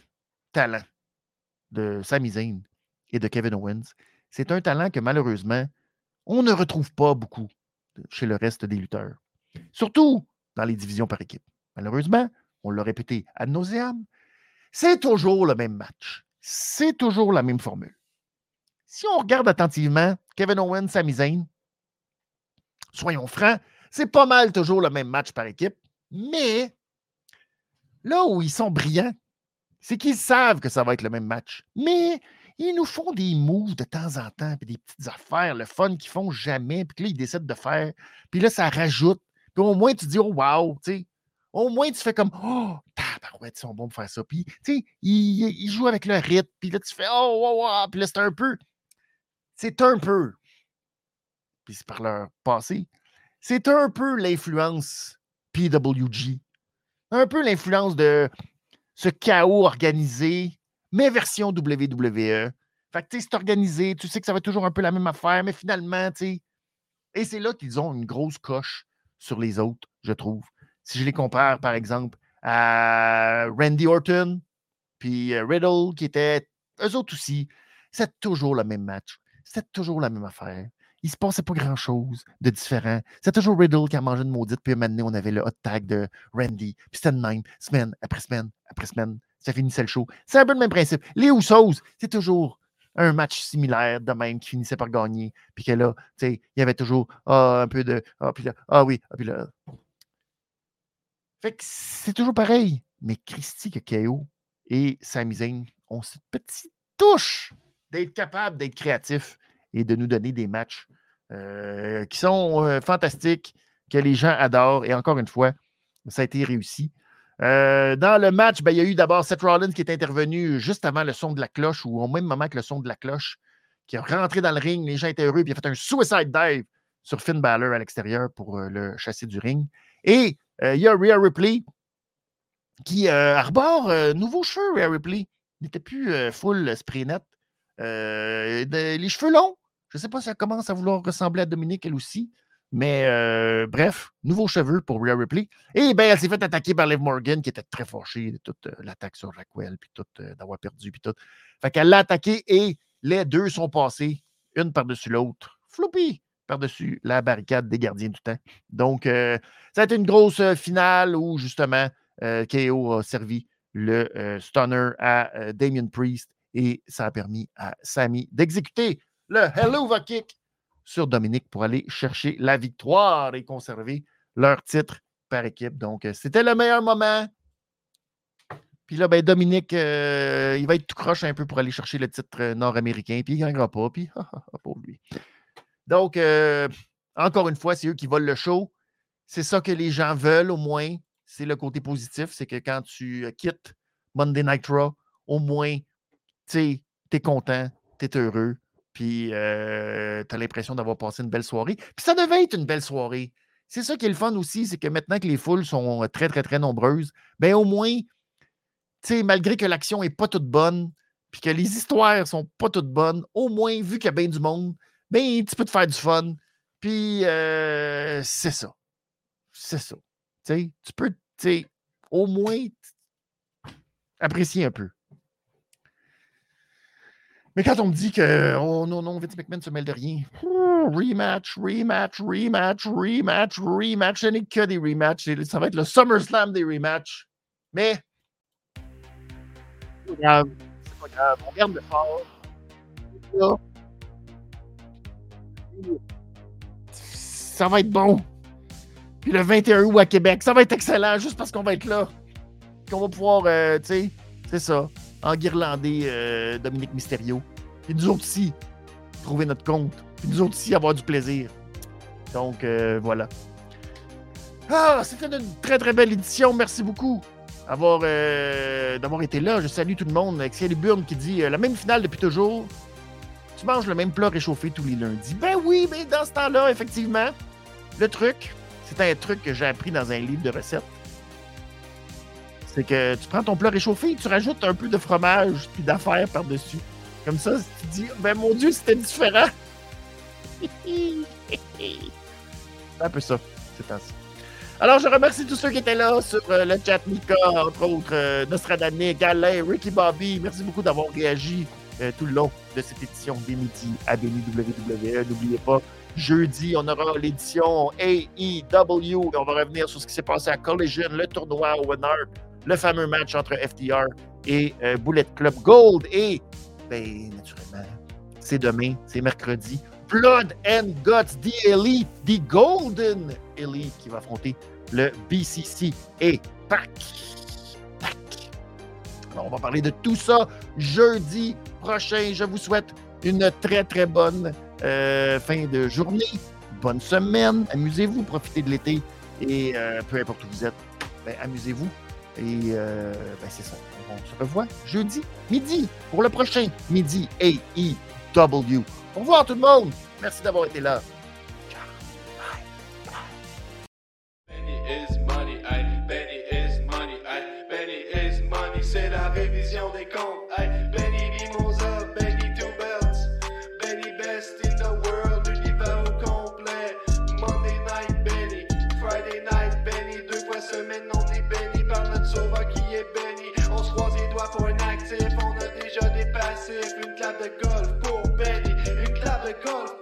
talent de Sami Zayn et de Kevin Owens, c'est un talent que malheureusement, on ne retrouve pas beaucoup chez le reste des lutteurs. Surtout dans les divisions par équipe. Malheureusement, on l'a répété à nauseam, c'est toujours le même match. C'est toujours la même formule. Si on regarde attentivement Kevin Owens, Sami soyons francs, c'est pas mal toujours le même match par équipe, mais Là où ils sont brillants, c'est qu'ils savent que ça va être le même match. Mais ils nous font des moves de temps en temps, puis des petites affaires, le fun qu'ils font jamais, puis là, ils décident de faire. Puis là, ça rajoute. Puis au moins, tu dis, oh, wow, tu sais. Au moins, tu fais comme, oh, tabarouette, ils sont bons pour faire ça. Puis, tu sais, ils, jouent avec le rythme. Puis là, tu fais, oh, wow, wow. Puis là, c'est un peu. C'est un peu. Puis c'est par leur passé. C'est un peu l'influence PWG un peu l'influence de ce chaos organisé, mais version WWE. Fait que, tu sais, c'est organisé, tu sais que ça va être toujours un peu la même affaire, mais finalement, tu sais. Et c'est là qu'ils ont une grosse coche sur les autres, je trouve. Si je les compare, par exemple, à Randy Orton, puis euh, Riddle, qui étaient eux autres aussi, c'est toujours le même match. C'est toujours la même affaire il se passait pas grand-chose de différent. C'est toujours Riddle qui a mangé une maudite, puis maintenant, on avait le hot tag de Randy. Puis c'était le même, semaine après semaine après semaine. Ça finissait le show. C'est un peu le même principe. Les Usos, c'est toujours un match similaire de même qui finissait par gagner. Puis que là, tu sais, il y avait toujours ah, un peu de Ah, puis là, ah oui, ah, puis là. Fait que c'est toujours pareil. Mais Christy que et Sami Zayn ont cette petite touche d'être capable d'être créatif et de nous donner des matchs euh, qui sont euh, fantastiques, que les gens adorent. Et encore une fois, ça a été réussi. Euh, dans le match, ben, il y a eu d'abord Seth Rollins qui est intervenu juste avant le son de la cloche ou au même moment que le son de la cloche, qui a rentré dans le ring. Les gens étaient heureux, puis il a fait un suicide dive sur Finn Balor à l'extérieur pour le chasser du ring. Et il y a Rhea Ripley qui arbore nouveau cheveux, Rhea Ripley. Il n'était plus full spray net. Les cheveux longs, je ne sais pas si elle commence à vouloir ressembler à Dominique, elle aussi. Mais euh, bref, nouveaux cheveux pour Rhea Ripley. Et bien, elle s'est fait attaquer par Liv Morgan, qui était très fâchée de toute euh, l'attaque sur Raquel, puis tout, euh, d'avoir perdu, puis tout. Fait qu'elle l'a attaqué et les deux sont passés, une par-dessus l'autre. Floppy par-dessus la barricade des gardiens du temps. Donc, euh, ça a été une grosse euh, finale où, justement, euh, KO a servi le stunner à Damien Priest et ça a permis à Sammy d'exécuter le Hello Kick sur Dominique pour aller chercher la victoire et conserver leur titre par équipe. Donc, c'était le meilleur moment. Puis là, ben, Dominique, il va être tout croche un peu pour aller chercher le titre nord-américain, puis il ne gagnera pas, puis pour lui. Donc, euh, encore une fois, c'est eux qui volent le show. C'est ça que les gens veulent, au moins. C'est le côté positif. C'est que quand tu euh, quittes Monday Night Raw, au moins, tu es content, tu heureux, puis euh, tu as l'impression d'avoir passé une belle soirée. Puis ça devait être une belle soirée. C'est ça qui est le fun aussi, c'est que maintenant que les foules sont très, très, très nombreuses, bien au moins, tu sais, malgré que l'action n'est pas toute bonne, puis que les histoires sont pas toutes bonnes, au moins, vu qu'il y a bien du monde, ben, tu peux te faire du fun. Puis, c'est ça. C'est ça. tu peux, au moins apprécier un peu. Mais quand on me dit que, oh non, non, Vince McMahon se mêle de rien, rematch, rematch, rematch, rematch, rematch, ce n'est que des rematchs. Ça va être le SummerSlam des rematchs. Mais, c'est pas grave, c'est pas grave, on garde le fort. Là, ça va être bon. Puis le 21 août à Québec, ça va être excellent juste parce qu'on va être là. Qu'on va pouvoir, euh, tu sais, c'est ça, enguirlander euh, Dominique Mysterio. Et nous autres aussi, trouver notre compte. Puis nous autres aussi, avoir du plaisir. Donc, euh, voilà. Ah, c'était une très, très belle édition. Merci beaucoup d'avoir été là. Je salue tout le monde. Excalibur qui dit la même finale depuis toujours tu manges le même plat réchauffé tous les lundis. Ben oui, mais dans ce temps-là, effectivement, le truc, c'est un truc que j'ai appris dans un livre de recettes. C'est que tu prends ton plat réchauffé, tu rajoutes un peu de fromage puis d'affaires par-dessus. Comme ça, tu dis, ben mon Dieu, c'était différent. c'est un peu ça, c'est ainsi. Alors, je remercie tous ceux qui étaient là sur euh, le chat Mika, entre autres, euh, Nostradamus, Alain, Ricky Bobby. Merci beaucoup d'avoir réagi euh, tout le long de cette édition des midis à Béni WWE. N'oubliez pas, jeudi, on aura l'édition AEW et on va revenir sur ce qui s'est passé à Collision, le tournoi au Winner, le fameux match entre FTR et euh, Bullet Club Gold. Et, ben, naturellement, c'est demain, c'est mercredi. Blood and Guts, The Elite, The Golden Elite qui va affronter le BCC et PAC. Alors, on va parler de tout ça jeudi prochain. Je vous souhaite une très, très bonne euh, fin de journée, bonne semaine. Amusez-vous, profitez de l'été et euh, peu importe où vous êtes, ben, amusez-vous. Et euh, ben, c'est ça. On se revoit jeudi, midi, pour le prochain midi AEW. Au revoir tout le monde. Merci d'avoir été là. de call.